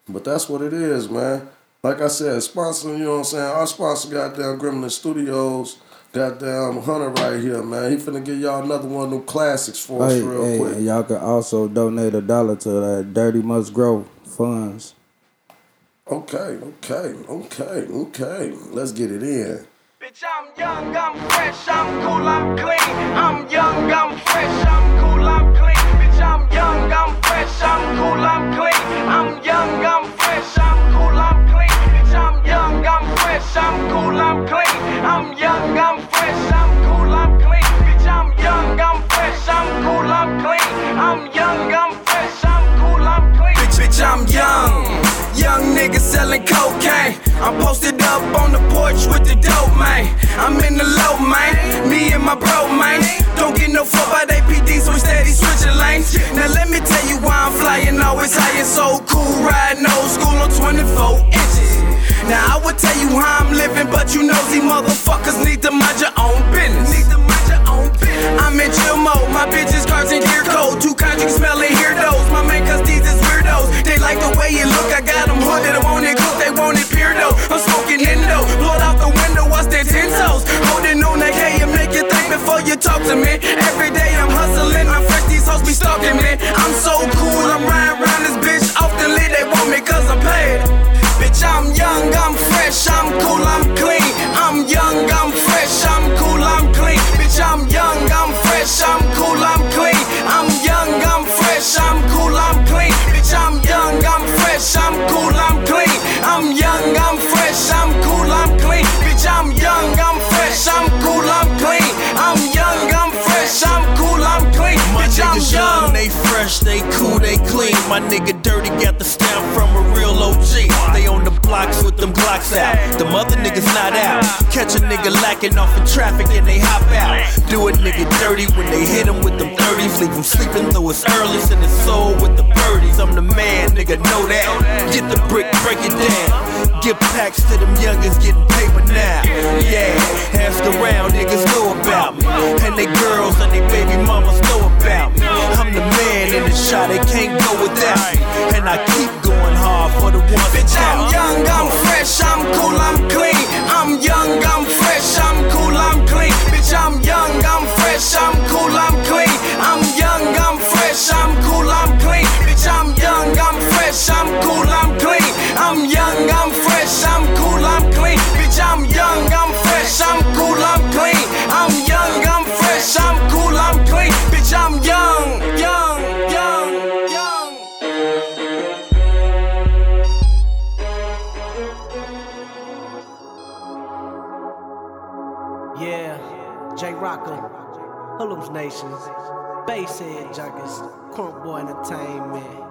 But that's what it is, man. Like I said, sponsoring, you know what I'm saying? Our sponsor, goddamn Gremlin Studios, goddamn Hunter right here, man. He finna give y'all another one of them classics for us Hey, real hey, quick. and y'all can also donate a dollar to that Dirty Must Grow funds. Okay, okay, okay, okay. Let's get it in. Bitch, I'm young, I'm fresh, I'm cool, I'm clean. I'm young, I'm fresh, I'm cool, I'm clean. Bitch, I'm young, I'm fresh, I'm cool, I'm clean. I'm young, I'm fresh, I'm cool, I'm clean. Bitch, I'm young, I'm fresh, I'm cool, I'm clean. I'm young, I'm fresh, I'm cool, I'm clean. Bitch, I'm young, I'm fresh, I'm cool, I'm clean. I'm young, I'm fresh, I'm cool, I'm clean. Bitch, bitch, I'm young. Young nigga selling cocaine. I'm posted up on the porch with the dope, man. I'm in the low, man. Me and my bro, man. Don't get no fuck by they PD, so we steady switching lanes. Now let me tell you why I'm flying always high and so cool. Riding old school on 24 inches. Now I would tell you how I'm living, but you nosy motherfuckers need to mind your own business. Need to mind your own business. I'm in chill mode. My bitches cars in gear code. Two kinds you can smell and hear those. My man, cause these is weirdos. They like the way you look. I got them hooded. I want it cook. They want it pure though. I'm smoking Indo. Blowed out the window. What's their ten toes? Holding on that K and make you think before you talk to me. Every day I'm hustling. I'm fresh. These hoes be stalking me. I'm so cool. I'm riding around this bitch. Often lit. They want me cause I'm paid. Bitch, I'm young, I'm fresh, I'm cool, I'm clean. I'm young, I'm fresh, I'm cool, I'm clean. Bitch, I'm young, I'm fresh, I'm cool, I'm clean. I'm young, I'm fresh, I'm niggas young, they fresh, they cool, they clean. My nigga dirty got the stamp from a real OG. They on the blocks with them blocks out. The mother niggas not out. Catch a nigga lacking off in traffic and they hop out. Do a nigga dirty when they hit him with them 30s. Leave him sleeping though it's early. Send his soul with the birdies. I'm the man, nigga, know that. Get the brick, break it down. Give packs to them youngins getting paper now. Yeah, ask around, niggas know about me. And they girls and they baby mamas know about me. I'm the man in the shot, they can't go without me. And I keep going hard for the ones Bitch, I'm young, I'm fresh, I'm cool, I'm clean. I'm young, I'm fresh, I'm cool, I'm clean. Bitch, fresh, I'm cool, I'm clean. I'm young, I'm fresh, I'm cool, I'm clean. Bitch, I'm young, I'm fresh, I'm cool, I'm clean. I'm young, I'm fresh, I'm cool, I'm clean. Bitch, I'm young, I'm fresh, I'm cool, I'm clean. I'm young, I'm fresh, I'm cool, I'm clean. Bitch, I'm young, young, young. young. Yeah, J Rocker. Hoodlums Nation, Basshead Junkies, CrunkBoi Entertainment.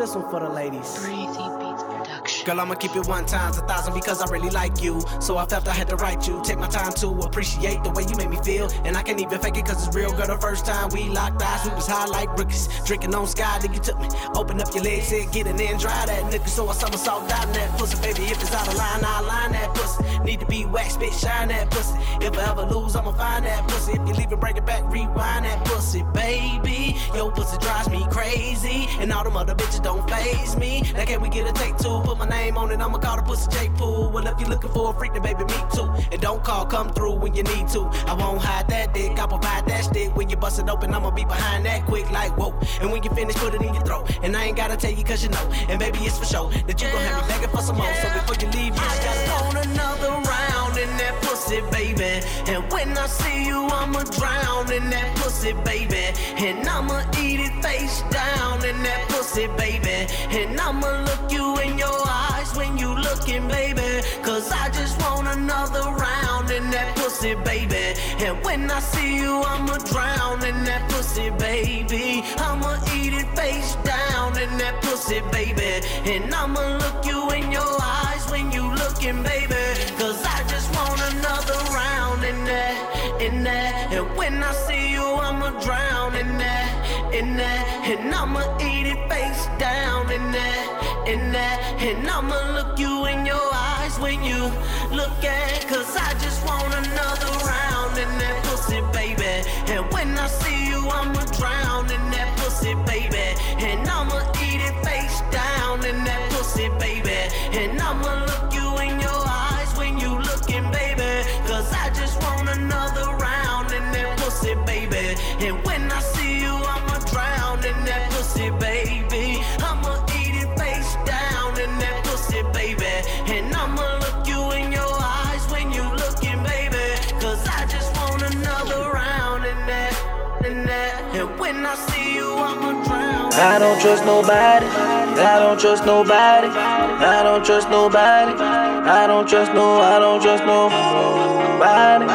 This one for the ladies. Breezy Beats Production. Girl, I'ma keep it one times a thousand because I really like you. So I felt I had to write you. Take my time to appreciate the way you make me feel. And I can't even fake it cause it's real, girl. The first time we locked eyes, we was high like rookies. Drinking on sky, then you took me. Open up your legs, said get in and dry that nigga. So I somersault down that pussy, baby. If it's out of line, I'll line that pussy. Need to be waxed, bitch, shine that pussy. If I ever lose, I'ma find that pussy. If you leave it, break it back, rewind that pussy, baby. Your pussy drives me crazy. And all them other bitches don't phase me. Now can we get a take two? Put my name on it, I'ma call the pussy J Pool. Well, if you're looking for a freak, then baby, me too. And don't call, come through when you need to. I won't hide that dick, I'll provide that stick. When you bust it open, I'ma be behind that quick, like whoa. And when you finish, put it in your throat. And I ain't gotta tell you cause you know. And baby, it's for sure that you gon' have me begging for some more. So before you leave, you just gotta want another that pussy, baby. And when I see you, I'ma drown in that pussy, baby. And I'ma eat it face down in that pussy, baby. And I'ma look you in your eyes when you looking, baby. Cause I just want another round in that pussy, baby. And when I see you, I'ma drown in that pussy, baby. I'ma eat it face down in that pussy, baby. And I'ma look you in your eyes when you looking, baby. In that. And when I see you, I'ma drown in that, in that. And I'ma eat it face down in that, in that. And I'ma look you in your eyes when you look at. Cause I just want another round in that pussy, baby. And when I see you, I'ma drown in that pussy, baby. And I'ma eat it face down in that pussy, baby. And I'ma look you in your Cause I just want another round in that pussy, baby. And when I see you, I'ma drown in that pussy, baby. I'ma eat it face down in that pussy, baby. And I'ma look you in your eyes when you looking, baby. Cause I just want another round in that, in that. And when I see you, I'ma drown. I don't trust nobody. I don't trust nobody. I don't trust nobody. I don't trust no. I don't trust nobody.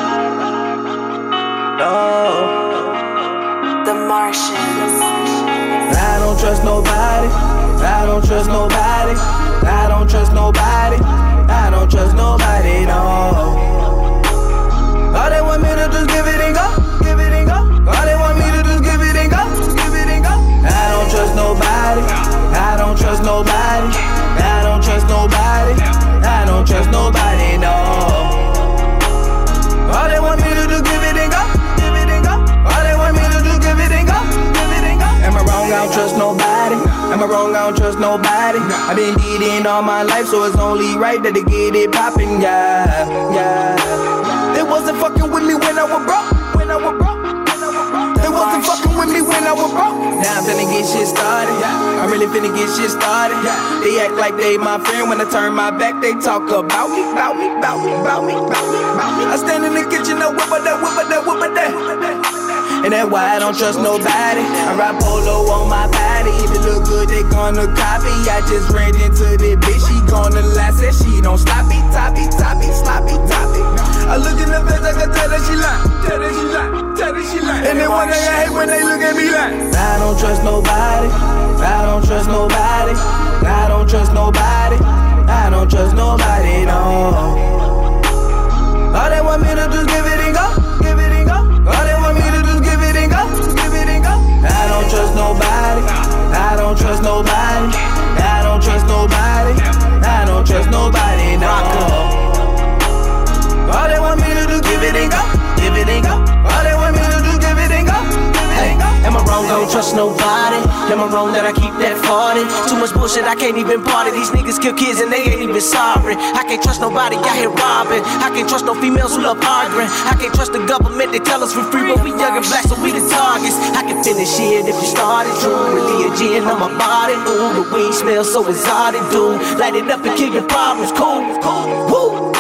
No. The Martians. I don't trust nobody. I don't trust nobody. I don't trust nobody. I don't trust nobody. No. Nobody. Am I don't trust nobody. I've been beating all my life, so it's only right that they get it poppin', yeah, yeah. They wasn't fucking with me when I was broke. When I was broke. They wasn't fucking with me when I was broke. Now I'm finna get shit started. I'm really finna get shit started. They act like they my friend when I turn my back. They talk about me, about me, about me, about me, about me, about me. I stand in the kitchen, I whip that, whip that, whip that. And that's why I don't trust nobody. I ride polo on my body. If it look good, they gonna copy. I just ran into the bitch. She gonna lie, said she don't sloppy, toppy, toppy, sloppy, toppy. I look in the face, I can tell that she lie. Tell that she lie. Tell that she lie. And they wanna hate when they look at me like. I don't trust nobody. I don't trust nobody. I don't trust nobody. I don't trust nobody. No. All they want me to just give it I don't trust nobody. I don't trust nobody. I don't trust nobody. No. I don't trust nobody. Am I wrong that I keep that 40? Too much bullshit, I can't even party. These niggas kill kids and they ain't even sorry. I can't trust nobody out here robbing. I can't trust no females who love arguing. I can't trust the government, they tell us we're free, but we young and black, so we the targets. I can finish it if you started. True, really a gin on my body. Ooh, the weed smells so exotic, dude. Light it up and kill your problems, cool, cool, woo.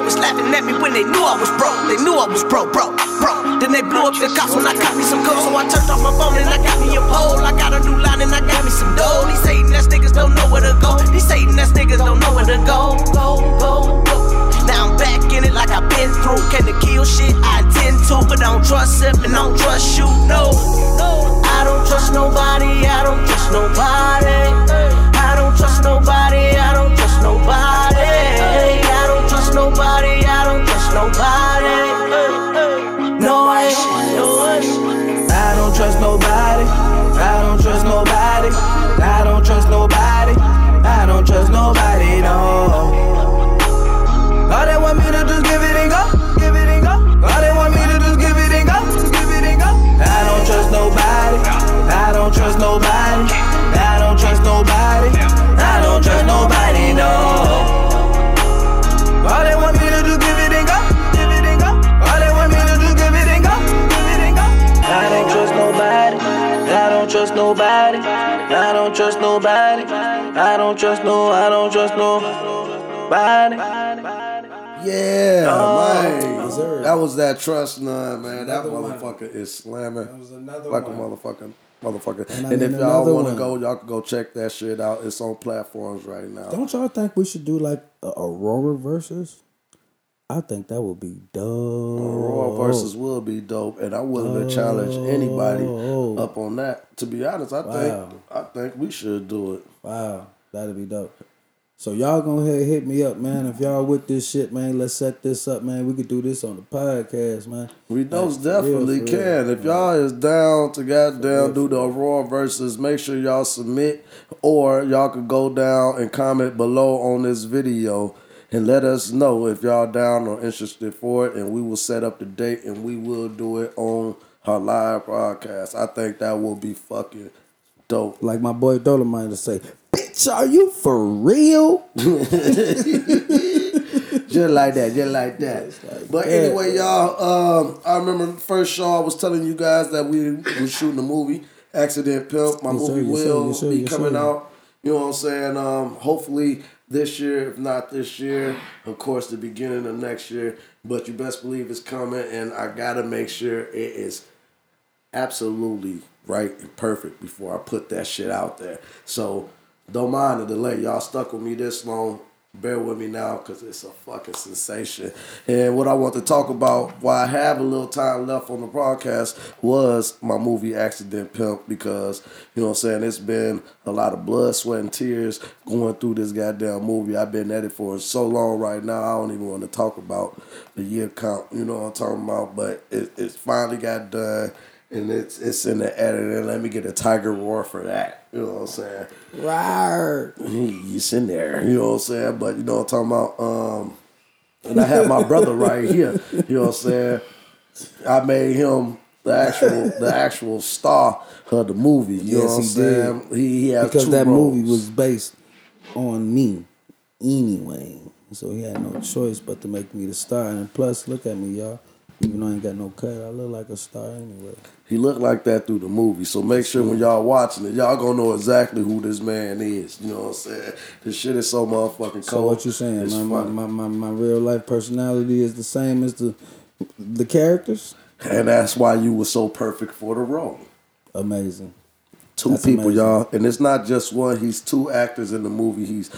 They was laughing at me when they knew I was broke. They knew I was broke, broke, broke. Then they blew up the cops when I got me some coke. So I turned off my phone and I got me a pole. I got a new line and I got me some dough. These Satan ass niggas don't know where to go. These Satan ass niggas don't know where to go. Go, go, go. Now I'm back in it like I've been through. Can the kill shit I intend to, but I don't trust him and I don't trust you. No, I don't trust nobody. I don't trust nobody. I don't trust nobody. I don't nobody. No, I ain't. I don't trust nobody. I don't trust nobody. Don't trust no, I don't trust nobody. Yeah, Oh. man. That was that trust none, man. That Another one. motherfucker is slamming. That was another like one. a motherfucking motherfucker. And And, if y'all want to go, y'all can go check that shit out. It's on platforms right now. Don't y'all think we should do like a Aurora versus? I think that would be dope. Aurora versus will be dope, and I'm willing to challenge anybody oh. up on that. To be honest, I Wow. think I think we should do it. Wow, that'd be dope. So y'all go ahead hit me up, man. If y'all with this shit, man, let's set this up, man. We could do this on the podcast, man. We most Like, for real, definitely real. can. If y'all is down to goddamn do the Aurora versus, make sure y'all submit, or y'all could go down and comment below on this video and let us know if y'all down or interested for it, and we will set up the date and we will do it on our live broadcast. I think that will be fucking dope. Like my boy Dolomite to say, are you for real? just like that, just like that. But that. anyway, y'all, um, I remember the first show I was telling you guys that we were shooting a movie, Accident Pimp. My Yes, movie yes, will yes, be coming out. You know what I'm saying? Um, hopefully this year, if not this year, of course the beginning of next year. But you best believe it's coming, and I gotta make sure it is absolutely right and perfect before I put that shit out there. So don't mind the delay. Y'all stuck with me this long. Bear with me now because it's a fucking sensation. And what I want to talk about, while I have a little time left on the broadcast, was my movie Accident Pimp because, you know what I'm saying, it's been a lot of blood, sweat, and tears going through this goddamn movie. I've been at it for so long right now, I don't even want to talk about the year count, you know what I'm talking about? But it, it finally got done and it's it's in the edit and let me get a tiger roar for that. You know what I'm saying? Right. He's in there. You know what I'm saying? But you know what I'm talking about? Um and I have my brother right here. You know what I'm saying? I made him the actual the actual star of the movie. You know what I'm Yes, he did. saying? He, he has because that roles. movie was based on me anyway. So he had no choice but to make me the star. And plus, look at me, y'all. Even though I ain't got no cut, I look like a star anyway. He looked like that through the movie. So make sure when y'all watching it, y'all gonna know exactly who this man is. You know what I'm saying? This shit is so motherfucking cold. So what you saying? My, my, my, my, my real life personality is the same as the the characters? And that's why you were so perfect for the role. Amazing. Two That's people, amazing. y'all. And it's not just one, he's two actors in the movie. He's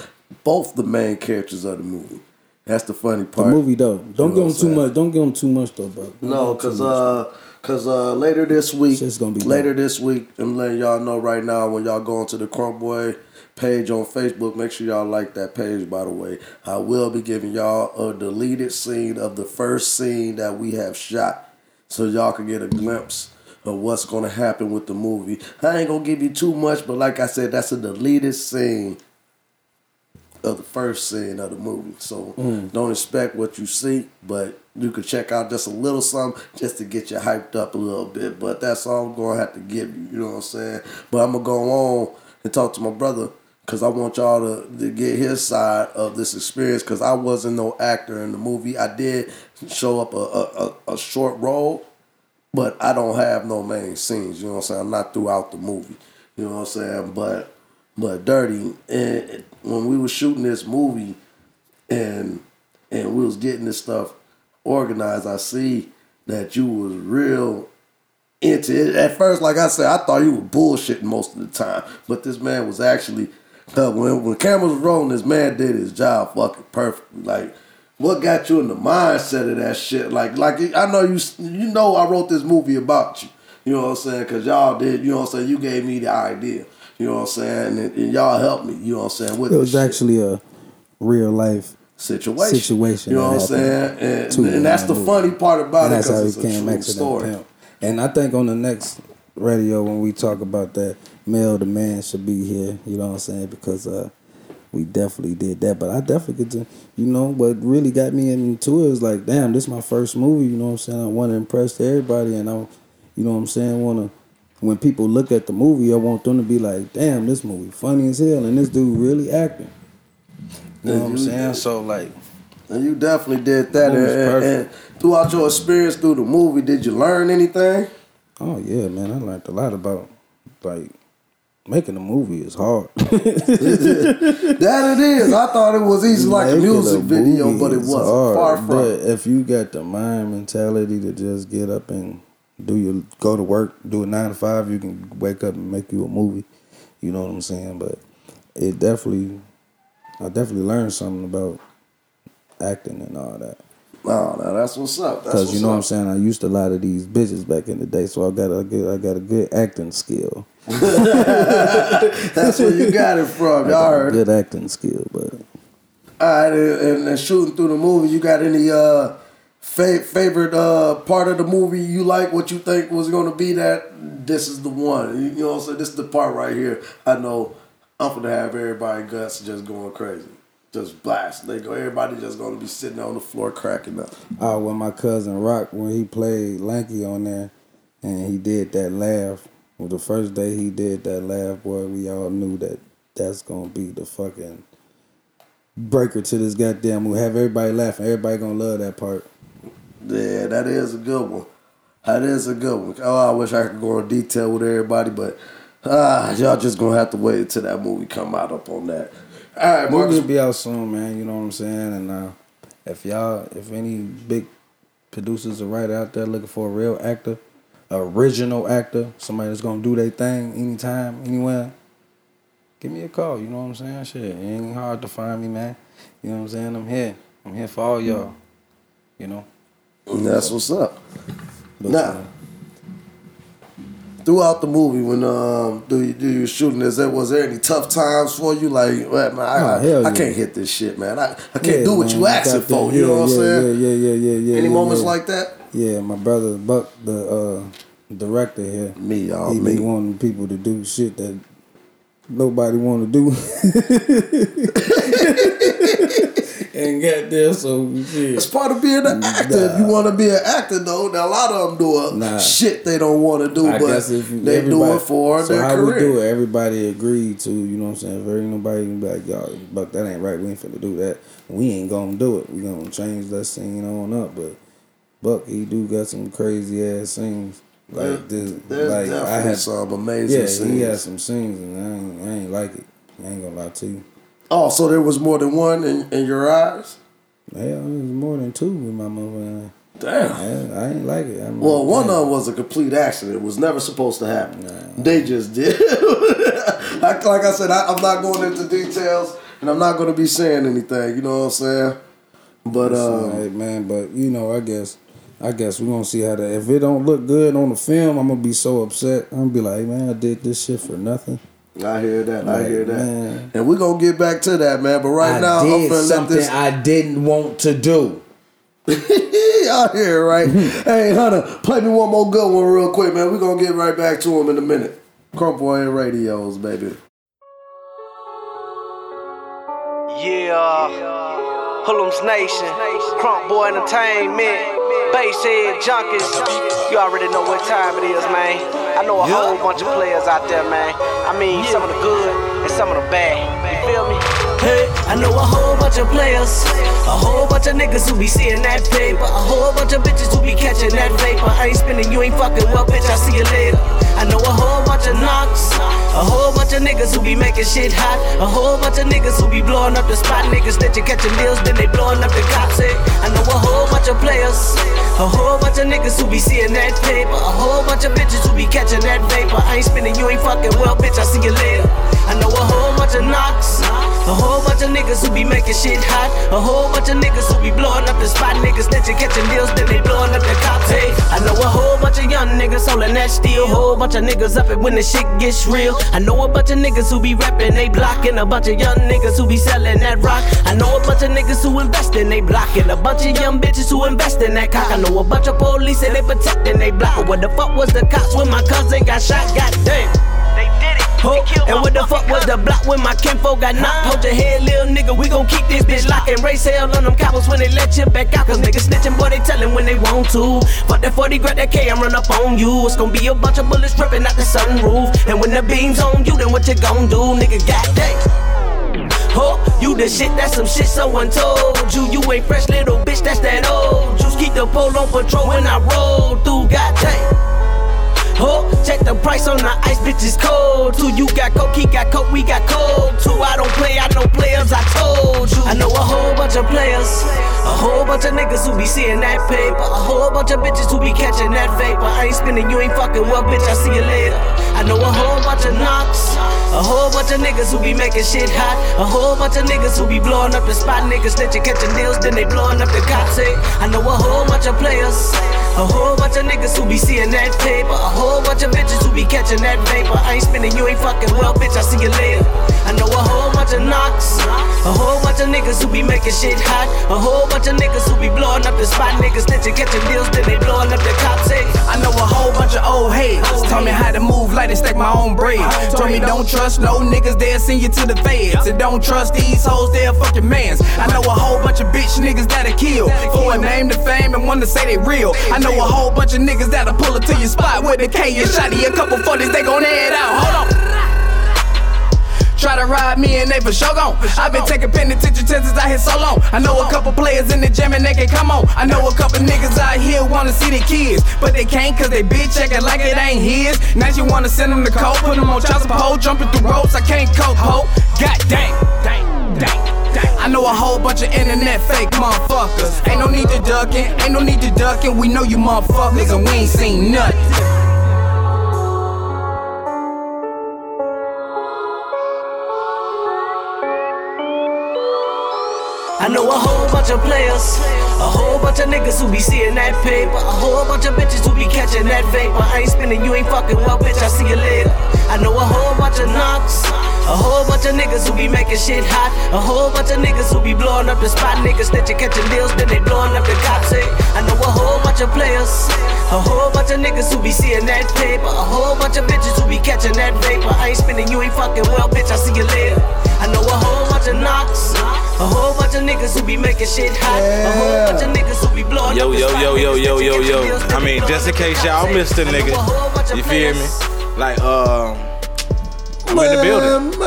both the main characters of the movie. That's the funny part. The movie though. Don't You know give him too much. Don't give him too much though, bro. Don't No, cause much. uh, cause uh, later this week, it's gonna be later this week, I'm letting y'all know right now when y'all go into the CrunkBoi page on Facebook. Make sure y'all like that page. By the way, I will be giving y'all a deleted scene of the first scene that we have shot, so y'all can get a glimpse of what's gonna happen with the movie. I ain't gonna give you too much, but like I said, that's a deleted scene of the first scene of the movie. So Mm. don't expect what you see, but you could check out just a little something just to get you hyped up a little bit. But that's all I'm gonna have to give you. You know what I'm saying? But I'm gonna go on and talk to my brother because I want y'all to, to get his side of this experience because I wasn't no actor in the movie. I did show up a, a, a, a short role, but I don't have no main scenes. You know what I'm saying? I'm not throughout the movie. You know what I'm saying? But but dirty. And when we were shooting this movie, and and we was getting this stuff organized, I see that you was real into it. At first, like I said, I thought you were bullshitting most of the time, but this man was actually. Uh, when when cameras rolling, this man did his job fucking perfectly. Like, what got you in the mindset of that shit? Like, like I know you you know I wrote this movie about you. You know what I'm saying? Cause y'all did. You know what I'm saying? You gave me the idea. You know what I'm saying? And, and y'all helped me. You know what I'm saying? With It was shit actually a real life situation. situation You know what I'm saying? And, to and that's the movie. funny part about And it that's how because it's a became true story. And I think on the next radio when we talk about that, male the man should be here. You know what I'm saying? Because uh, we definitely did that. But I definitely could, do- you know, what really got me into it was like, damn, this is my first movie. You know what I'm saying? I want to impress everybody, and I, you know what I'm saying? Want to. When people look at the movie, I want them to be like, "Damn, this movie funny as hell," and this dude really acting. You know what I'm saying? So like, And you definitely did that. And, and- perfect. and throughout your experience through the movie, did you learn anything? Oh yeah, man, I learned a lot about like Making a movie is hard. That it is. I thought it was easy like a Making music video, but it wasn't. hard. Far from But it. if you got the mind mentality to just get up and do your go to work, do a nine to five, you can wake up and make you a movie. You know what I'm saying? But it definitely, I definitely learned something about acting and all that. Oh, now that's what's up. Because you know what I'm saying, I used a lot of these bitches back in the day, so I got a good, I got a good acting skill. That's where you got it from. Y'all heard. Good acting skill, but All right, and, and shooting through the movie, you got any uh fa- favorite uh part of the movie you like? What you think was going to be that? This is the one. You know what I'm saying? This is the part right here. I know I'm gonna have everybody guts just going crazy, just blast. They go. Everybody just gonna be sitting on the floor cracking up. Oh, when my cousin Rock, when he played Lanky on there, and he did that laugh. Well, the first day he did that laugh, boy, we all knew that that's gonna be the fucking breaker to this goddamn movie. Have everybody laughing. Everybody gonna love that part. Yeah, that is a good one. That is a good one. Oh, I wish I could go in detail with everybody, but ah, y'all just gonna have to wait until that movie come out up on that. All right, Movie Marcus. will be out soon, man. You know what I'm saying? And uh, if y'all, if any big producers are right out there looking for a real actor, original actor, somebody that's gonna do their thing anytime, anywhere, give me a call. You know what I'm saying? Shit, it ain't hard to find me, man. You know what I'm saying? I'm here. I'm here for all y'all. You know. That's what's up. But, now, uh, throughout the movie, when um do you do you shooting, is there was there any tough times for you? Like, man, I, Oh, I, yeah. can't hit this shit, man. I, I can't yeah, do what man, you asking for. that- You know yeah, what I'm saying? Yeah, yeah, yeah, yeah, yeah. Any moments like that? Yeah, my brother Buck, the uh, director here, me, y'all, he me. be wanting people to do shit that nobody want to do. and got there, so shit. It's part of being an actor. If you want to be an actor, though, now a lot of them do a Nah. shit they don't want to do, I but guess if you- they do it for so their how career. we do it, everybody agreed to. You know what I'm saying? If there ain't nobody be like, y'all, but that ain't right. We ain't finna do that. We ain't gonna do it. We gonna change that scene on up. But Buck, he do got some crazy ass scenes. Like this, like I had some amazing Yeah, he scenes. had some scenes, and I ain't, I ain't like it. I ain't gonna lie to you. Oh, so there was more than one in, in your eyes? Yeah, it was more than two with my mother. Damn. I, I ain't like it. I'm Well, like, one damn. of them was a complete accident. It was never supposed to happen. They just did. like, like I said, I, I'm not going into details, and I'm not going to be saying anything. You know what I'm saying? But It's uh, alright, man. But you know, I guess, I guess we're gonna see how that. If it don't look good on the film, I'm gonna be so upset. I'm gonna be like, man, I did this shit for nothing. I hear that. I hear that. man. And we're gonna get back to that, man. But right I now, I'm gonna let something this. I didn't want to do. out here, right? hey, Hunter, play me one more good one real quick, man. We're gonna get right back to him in a minute. CrunkBoi and Radios, baby. Yeah, uh, Hoodlums Nation, CrunkBoi Entertainment, Basshead Junkies. You already know what time it is, man. I know a whole bunch of players out there, man. I mean, some of the good and some of the bad. You feel me? Hey, I know a whole bunch of players, a whole bunch of niggas who be seeing that paper, a whole bunch of bitches who be catching that vapor. I ain't spinning, you ain't fucking well, bitch. I see you later. I know a whole bunch of knocks, a whole bunch of niggas who be making shit hot, a whole bunch of niggas who be blowing up the spot. Niggas that you catching deals, then they blowing up the cops. Hey, I know a whole bunch of players, a whole bunch of niggas who be seeing that paper, a whole bunch of bitches who be catching that vapor. I ain't spinning, you ain't fucking well, bitch. I see you later. I know a whole bunch of knocks, a whole bunch of niggas who be making shit hot, a whole bunch of niggas who be blowing up the spot. Niggas you catching deals, then they blowing up the cops. Hey, I know a whole bunch of young niggas holding that steel, whole bunch of niggas up it when the shit gets real. I know a bunch of niggas who be rapping, they blocking, a bunch of young niggas who be selling that rock. I know a bunch of niggas who invest in they blocking, a bunch of young bitches who invest in that cock. I know a bunch of police and they protecting they block. What the fuck was the cops when my cousin got shot? God damn. They did it. Ho, and what the fuck was the block when my kinfolk got knocked? Hold your head, little nigga, we gon' keep this bitch locked and race hell on them cowards when they let you back out. Cause niggas snitching, boy, they tellin' when they want to. Fuck that 40 grab that K and run up on you. It's gonna be a bunch of bullets dripping out the sunroof. And when the beam's on you, then what you gon' do, nigga? Got Goddamn. Ho, you the shit, that's some shit someone told you. You ain't fresh little bitch, that's that old. Juice keep the pole on patrol when I roll through, Got goddamn. Oh, check the price on the ice, bitch is cold. Two, you got coke, he got coke, we got cold. Two, I don't play, I know players, I told you. I know a whole bunch of players, a whole bunch of niggas who be seeing that paper, a whole bunch of bitches who be catching that vapor. I ain't spinning, you ain't fucking well, bitch, I'll see you later. I know a whole bunch of knocks. A whole bunch of niggas who be making shit hot. A whole bunch of niggas who be blowing up the spot. Niggas snitching, catching deals, then they blowing up the cops. Hey, I know a whole bunch of players. A whole bunch of niggas who be seeing that paper. A whole bunch of bitches who be catching that vapor. I ain't spinning, you ain't fucking well, bitch. I see you later. I know a whole bunch of knocks. A whole bunch of niggas who be making shit hot. A whole bunch of niggas who be blowing up the spot. Niggas snitching, catching deals, then they blowing up the cops. Hey, I know a whole bunch of old heads. Taught me how to move like they stack my own bread. Told me don't trust no niggas, they'll send you to the feds. And don't trust these hoes, they're fucking mans. I know a whole bunch of bitch niggas that'll kill. For a name to fame and one to say they real. I know a whole bunch of niggas that'll pull it to your spot with a K and shotty. A couple funnies, they gon' add out. Hold on. Try to ride me and they for sure gon' I've been taking penitentiary since I hit so long. I know a couple players in the gym and they can come on. I know a couple niggas out here wanna see the kids, but they can't cause they bitch acting like it ain't his. Now you wanna send them to coke, put them on child support, jumping through ropes. I can't cope, ho. God dang, dang, dang, dang. I know a whole bunch of internet fake motherfuckers. Ain't no need to duckin', ain't no need to duckin'. We know you motherfuckers and we ain't seen nothing. I know a whole bunch of players, a whole bunch of niggas who be seeing that paper, a whole bunch of bitches who be catching that vapor. I ain't spinning, you ain't fucking well, bitch. I see you later. I know a whole bunch of knocks, a whole bunch of niggas who be making shit hot, a whole bunch of niggas who be blowing up the spot. Niggas snitching, catching deals, then they blowing up the cops. Hey, I know a whole bunch of players, a whole bunch of niggas who be seeing that paper, a whole bunch of bitches who be catching that vapor. I ain't spinning, you ain't fucking well, bitch. I see you later. I know a whole bunch of knocks, a whole bunch of niggas who be making shit hot, a whole bunch of niggas who be blowing Yo, up the yo, yo, yo, yo, yo, yo. I mean, just in case the y'all spot. missed a I know a nigga, you feel me? Like, um, I'm in the building.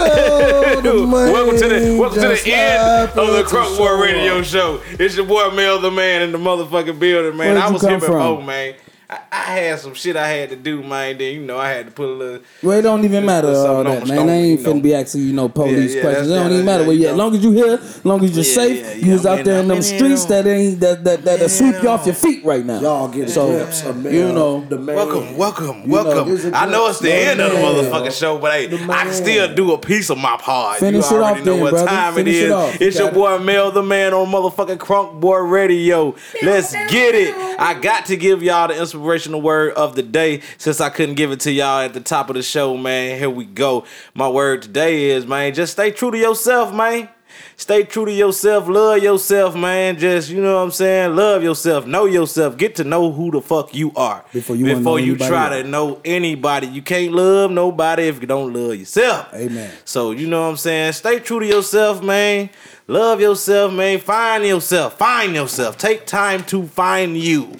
welcome to the welcome to the end of the CrunkBoi Radio Show. It's your boy Mel the Man in the motherfucking building, man. Where'd I you was come here before, man. I, I had some shit I had to do, man. Then you know I had to put a little. Well, it don't even matter all uh, that, man. stone, I ain't you know. finna be asking you no police yeah, questions. It don't even yeah, matter yeah, where you you at. know. long as you here, as long as you're Yeah, safe, yeah, you was yeah, out man, there in them streets that ain't that that that'll sweep you off your feet right now. Y'all get a so glimpse of Mel, you know the man. Welcome, welcome, You know, welcome. here's a I know it's the glimpse end of the motherfucking show, but hey, I can still do a piece of my part. Finish you it already off know what brother. time Finish it it is. off. It's your boy Mel the Man on motherfucking CrunkBoi Radio. Let's get it. I got to give y'all the inspirational word of the day since I couldn't give it to y'all at the top of the show, man. Here we go. My word today is, man, just stay true to yourself, man. Stay true to yourself. Love yourself, man. Just, you know what I'm saying? Love yourself. Know yourself. Get to know who the fuck you are. Before you Before you try else. to know anybody. You can't love nobody if you don't love yourself. Amen. So, you know what I'm saying? Stay true to yourself, man. Love yourself, man. Find yourself. Find yourself. Take time to find you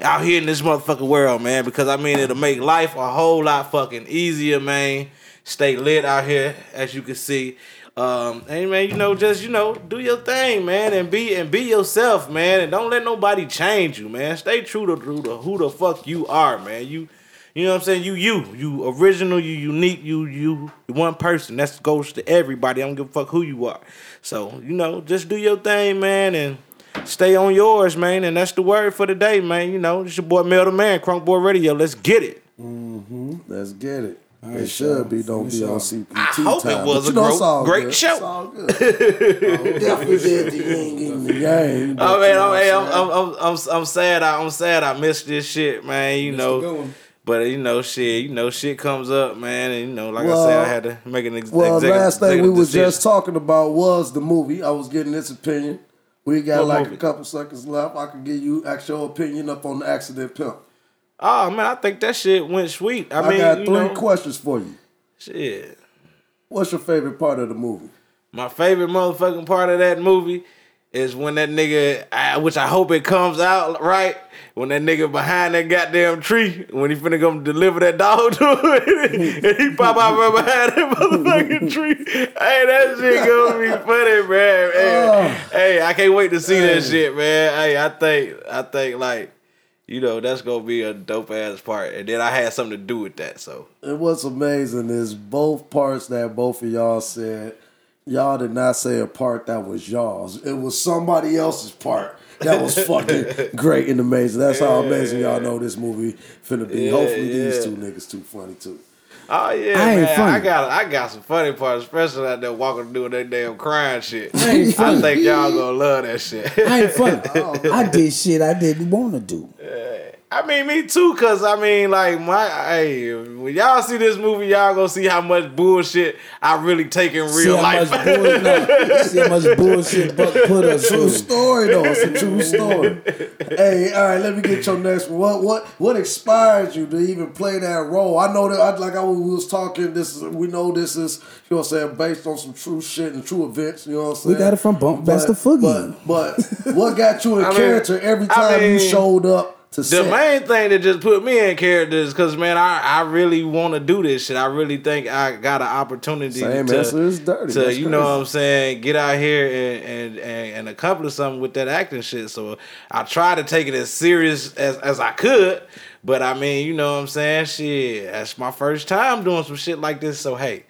out here in this motherfucking world, man. Because I mean, it'll make life a whole lot fucking easier, man. Stay lit out here, as you can see. Um, and man, you know, just you know, do your thing, man, and be and be yourself, man, and don't let nobody change you, man. Stay true to, to the, who the fuck you are, man. You, you know what I'm saying? You, you, you original, you unique, you, you, you one person. That goes to everybody. I don't give a fuck who you are. So you know, just do your thing, man, and stay on yours, man. And that's the word for the day, man. You know, it's your boy Mel the Man, CrunkBoi Radio. Let's get it. Mm-hmm. Let's get it. It should be. Don't be on CPT I hope time. it was But a gro- great good. show. It's all good. Oh, definitely did the yin and the yang. Oh man, I'm, hey, I'm, I'm, I'm, I'm, I'm sad. I, I'm sad. I missed this shit, man. You know, but you know, shit. You know, shit comes up, man, and you know, like I said, I had to make an ex- Well, executive, last thing we executive was just talking about was the movie. I was getting this opinion. We got What like movie? a couple seconds left. I can give you actual opinion up on the accident pimp. Oh man, I think that shit went sweet. I, I, mean, got three know, questions for you. shit. What's your favorite part of the movie? My favorite motherfucking part of that movie is when that nigga, I, which I hope it comes out right, when that nigga behind that goddamn tree, when he finna come deliver that dog to him, and he pop out right behind that motherfucking tree. Hey, that shit gonna be funny, man. Hey, ah. hey, I can't wait to see that shit, man. Hey, I think, I think like. you know, that's gonna be a dope ass part. And then I had something to do with that. So And what's amazing is both parts that both of y'all said, y'all did not say a part that was y'all's. It was somebody else's part. That was fucking great and amazing. That's how amazing y'all know this movie finna be. Yeah, Hopefully these two niggas too funny too. Oh yeah, I man. funny. I got I got some funny parts, especially out there walking doing that damn crying shit. I ain't I think y'all gonna love that shit. I ain't funny. Oh, I did shit I didn't want to do. I mean, me too, cause I mean, like my, hey, when y'all see this movie, y'all gonna see how much bullshit I really take in real See how life. much bull- nah, see how much bullshit Buck put us True story though. It's a true story. hey, all right, let me get your next one. What what what inspired you to even play that role? I know that I, like I was, talking. This is we know this is you know what I'm saying based on some true shit and true events. You know what I'm saying? We got it from Bump Master Foogie. But but what got you in I mean- character every I time you showed up to The set? main thing that just put me in character is because man, I, I really want to do this shit. I really think I got an opportunity Same to, answer is dirty. to That's you know crazy. what I'm saying, get out here and, and and and accomplish something with that acting shit. So I try to take it as serious as as I could. But I mean, you know what I'm saying? Shit, that's my first time doing some shit like this. So hey,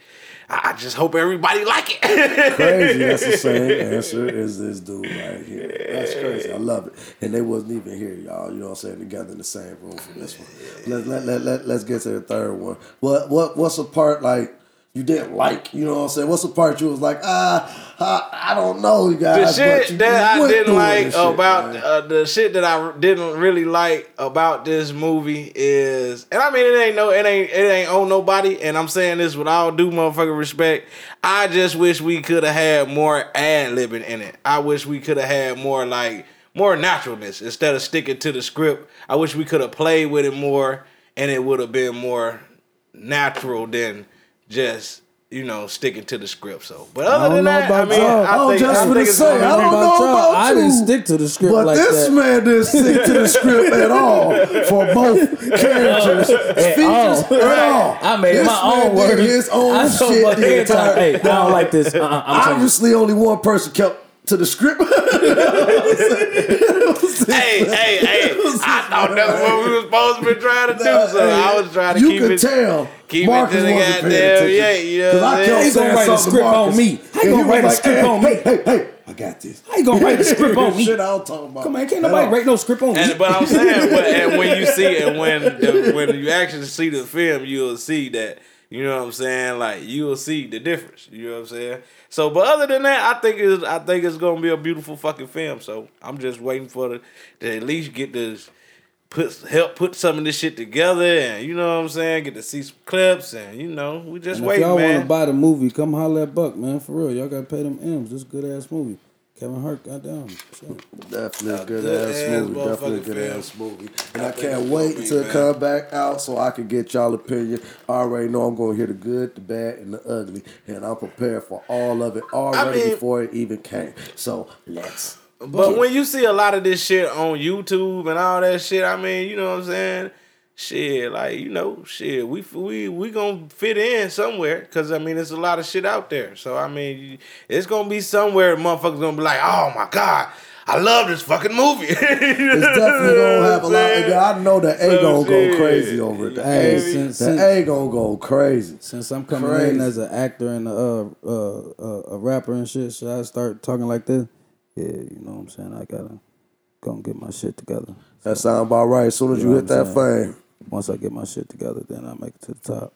I I just hope everybody like it. crazy. That's the same answer as this dude right here. That's crazy. I love it. And they wasn't even here, y'all. You know what I'm saying? Together in the same room for this one. Let, let, let, let, let's get to the third one. What what what's a part like you didn't like? You know what I'm saying? What's the part you was like, ah, I, I don't know, you the guys. but shit that I didn't like shit, about uh, the shit that I didn't really like about this movie is, and I mean it ain't no, it ain't, it ain't on nobody, and I'm saying this with all due motherfucking respect. I just wish we could have had more ad libbing in it. I wish we could have had more like more naturalness instead of sticking to the script. I wish we could have played with it more, and it would have been more natural than just. You know, sticking to the script. So, but other than know that, I about mean, y'all. I I think, just I gonna think say, I don't know y'all. about I didn't stick to the script But like this that. man didn't stick to the script at all for both characters, features, all. at all. I made This my man own did. His own I shit my the head time, entire. hey, I don't like this. Uh-uh, I'm. Obviously, only one person kept to the script. hey, hey, hey! I thought that's what we were supposed to be trying to do. So I was trying to you keep could it. tell. keep it Marcus to the wasn't paying goddamn- attention. yeah, you know 'Cause what I I'm kept saying? Gonna write a script on me. How you gonna write a like, script hey, on me? Hey, hey, hey, I got this. How you gonna write a script on me? Shit, I was talking about. Come on, can't nobody write no script on me. But I'm saying, but and when you see it, when the, when you actually see the film, you'll see that. You know what I'm saying? Like you'll see the difference. You know what I'm saying? So, but other than that, I think it's I think it's gonna be a beautiful fucking film. So I'm just waiting for the to at least get this put help put some of this shit together, and you know what I'm saying? Get to see some clips, and you know we just And if wait, y'all want man. to buy the movie, come holler at Buck, man. For real, y'all gotta pay them M's. This good ass movie. Kevin Hart, goddamn. Shit. Definitely a good, ass ass movie. Definitely a good film. ass movie. And I, I can't wait it man. come back out so I can get y'all opinion. I already know I'm gonna hear the good, the bad, and the ugly. And I'm prepared for all of it already mean- before it even came. So let's But when you see a lot of this shit on YouTube and all that shit, I mean, you know what I'm saying? Shit, like you know, shit, we we we gonna fit in somewhere because I mean, there's a lot of shit out there. So I mean, it's gonna be somewhere motherfuckers gonna be like, oh my god, I love this fucking movie. It's definitely gonna have a lot. Of, I know the A So gonna shit. go crazy over it. The Hey, A, since- the A gonna go crazy. Since I'm coming Crazy. in as an actor and a, uh, uh, uh, a rapper and shit, should I start talking like this? Yeah, you know what I'm saying. I gotta go and get my shit together. That sound about right. As soon as you, know hit that saying? fame. Once I get my shit together, then I make it to the top.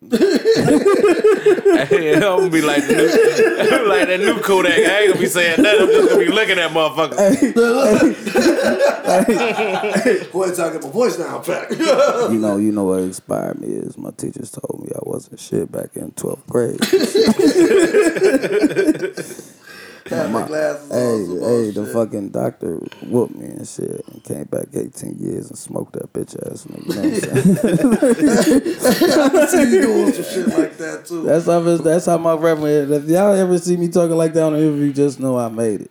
Hey, I'm gonna be like the new, like that new Kodak. I ain't gonna be saying nothing. I'm just gonna be looking at motherfuckers. Boy, talking my voice now, Pack. you know, you know what inspired me is my teachers told me I wasn't shit back in twelfth grade. My- glasses hey, hey, the fucking doctor whooped me and shit, and came back 18 years and smoked that bitch ass nigga. You know what I'm saying? I can see you doing some shit like that too. That's how that's how my reverend. If y'all ever see me talking like that on an interview, just know I made it.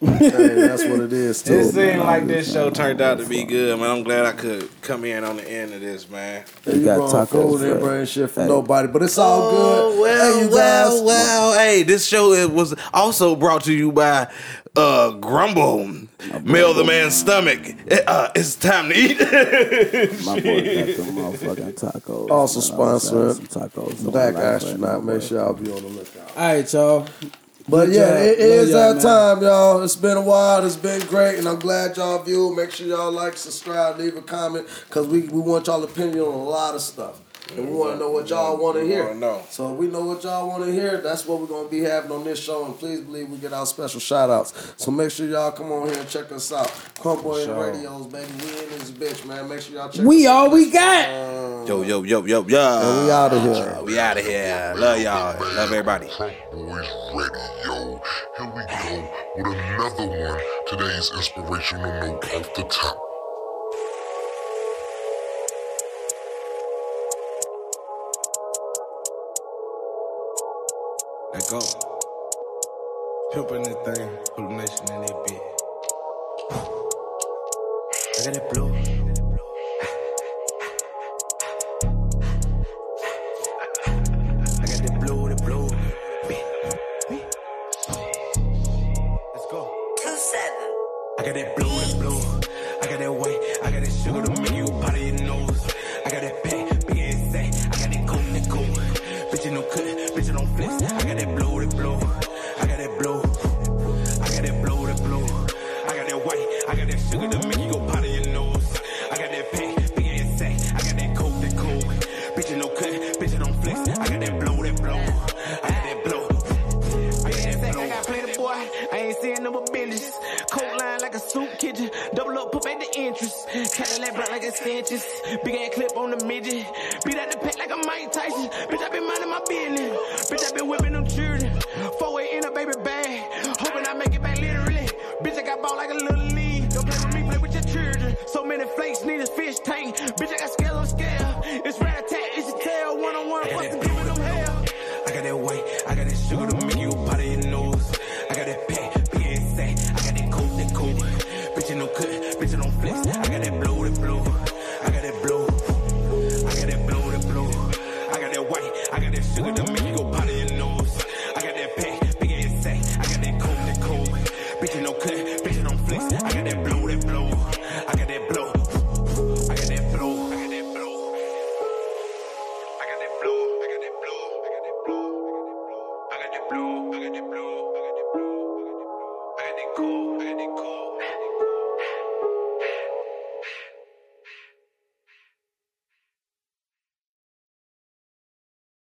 Hey, that's what it is. Too. It seemed like this show turned out to be good, man. I'm glad I could come in on the end of this, man. Hey, you brought food and bring shit for nobody, but it's all good. Oh, Well, hey, you well, guys. well. Hey, this show it was also brought to you by uh, Grumble. Mail the man's stomach. It, uh, it's time to eat. My boy got them motherfucking tacos. Also man. I was having sponsoring some tacos. for Black my life right Astronaut. Make sure y'all be on the lookout. All right, y'all. But Good yeah, job. it Love that man. time, y'all. It's been a while. It's been great, and I'm glad y'all viewed. Make sure y'all like, subscribe, leave a comment, cause we, we want y'all opinion on a lot of stuff. And we want to know what y'all want to hear. know. So if we know what y'all want to hear, that's what we're going to be having on this show. And please believe we get our special shout outs. So make sure y'all come on here and check us out. CrunkBoi Sure. Radios, baby. We in this bitch, man. Make sure y'all check We us all we got. yo, yo, yo, yo, yo. And we outta here. We out of here. Love y'all. Love everybody. Boys Radio. Yo. Here we go with another one. Today's inspirational note off the top. Let go. Pimpin' that thing, put a nation in that bitch. I got that blue.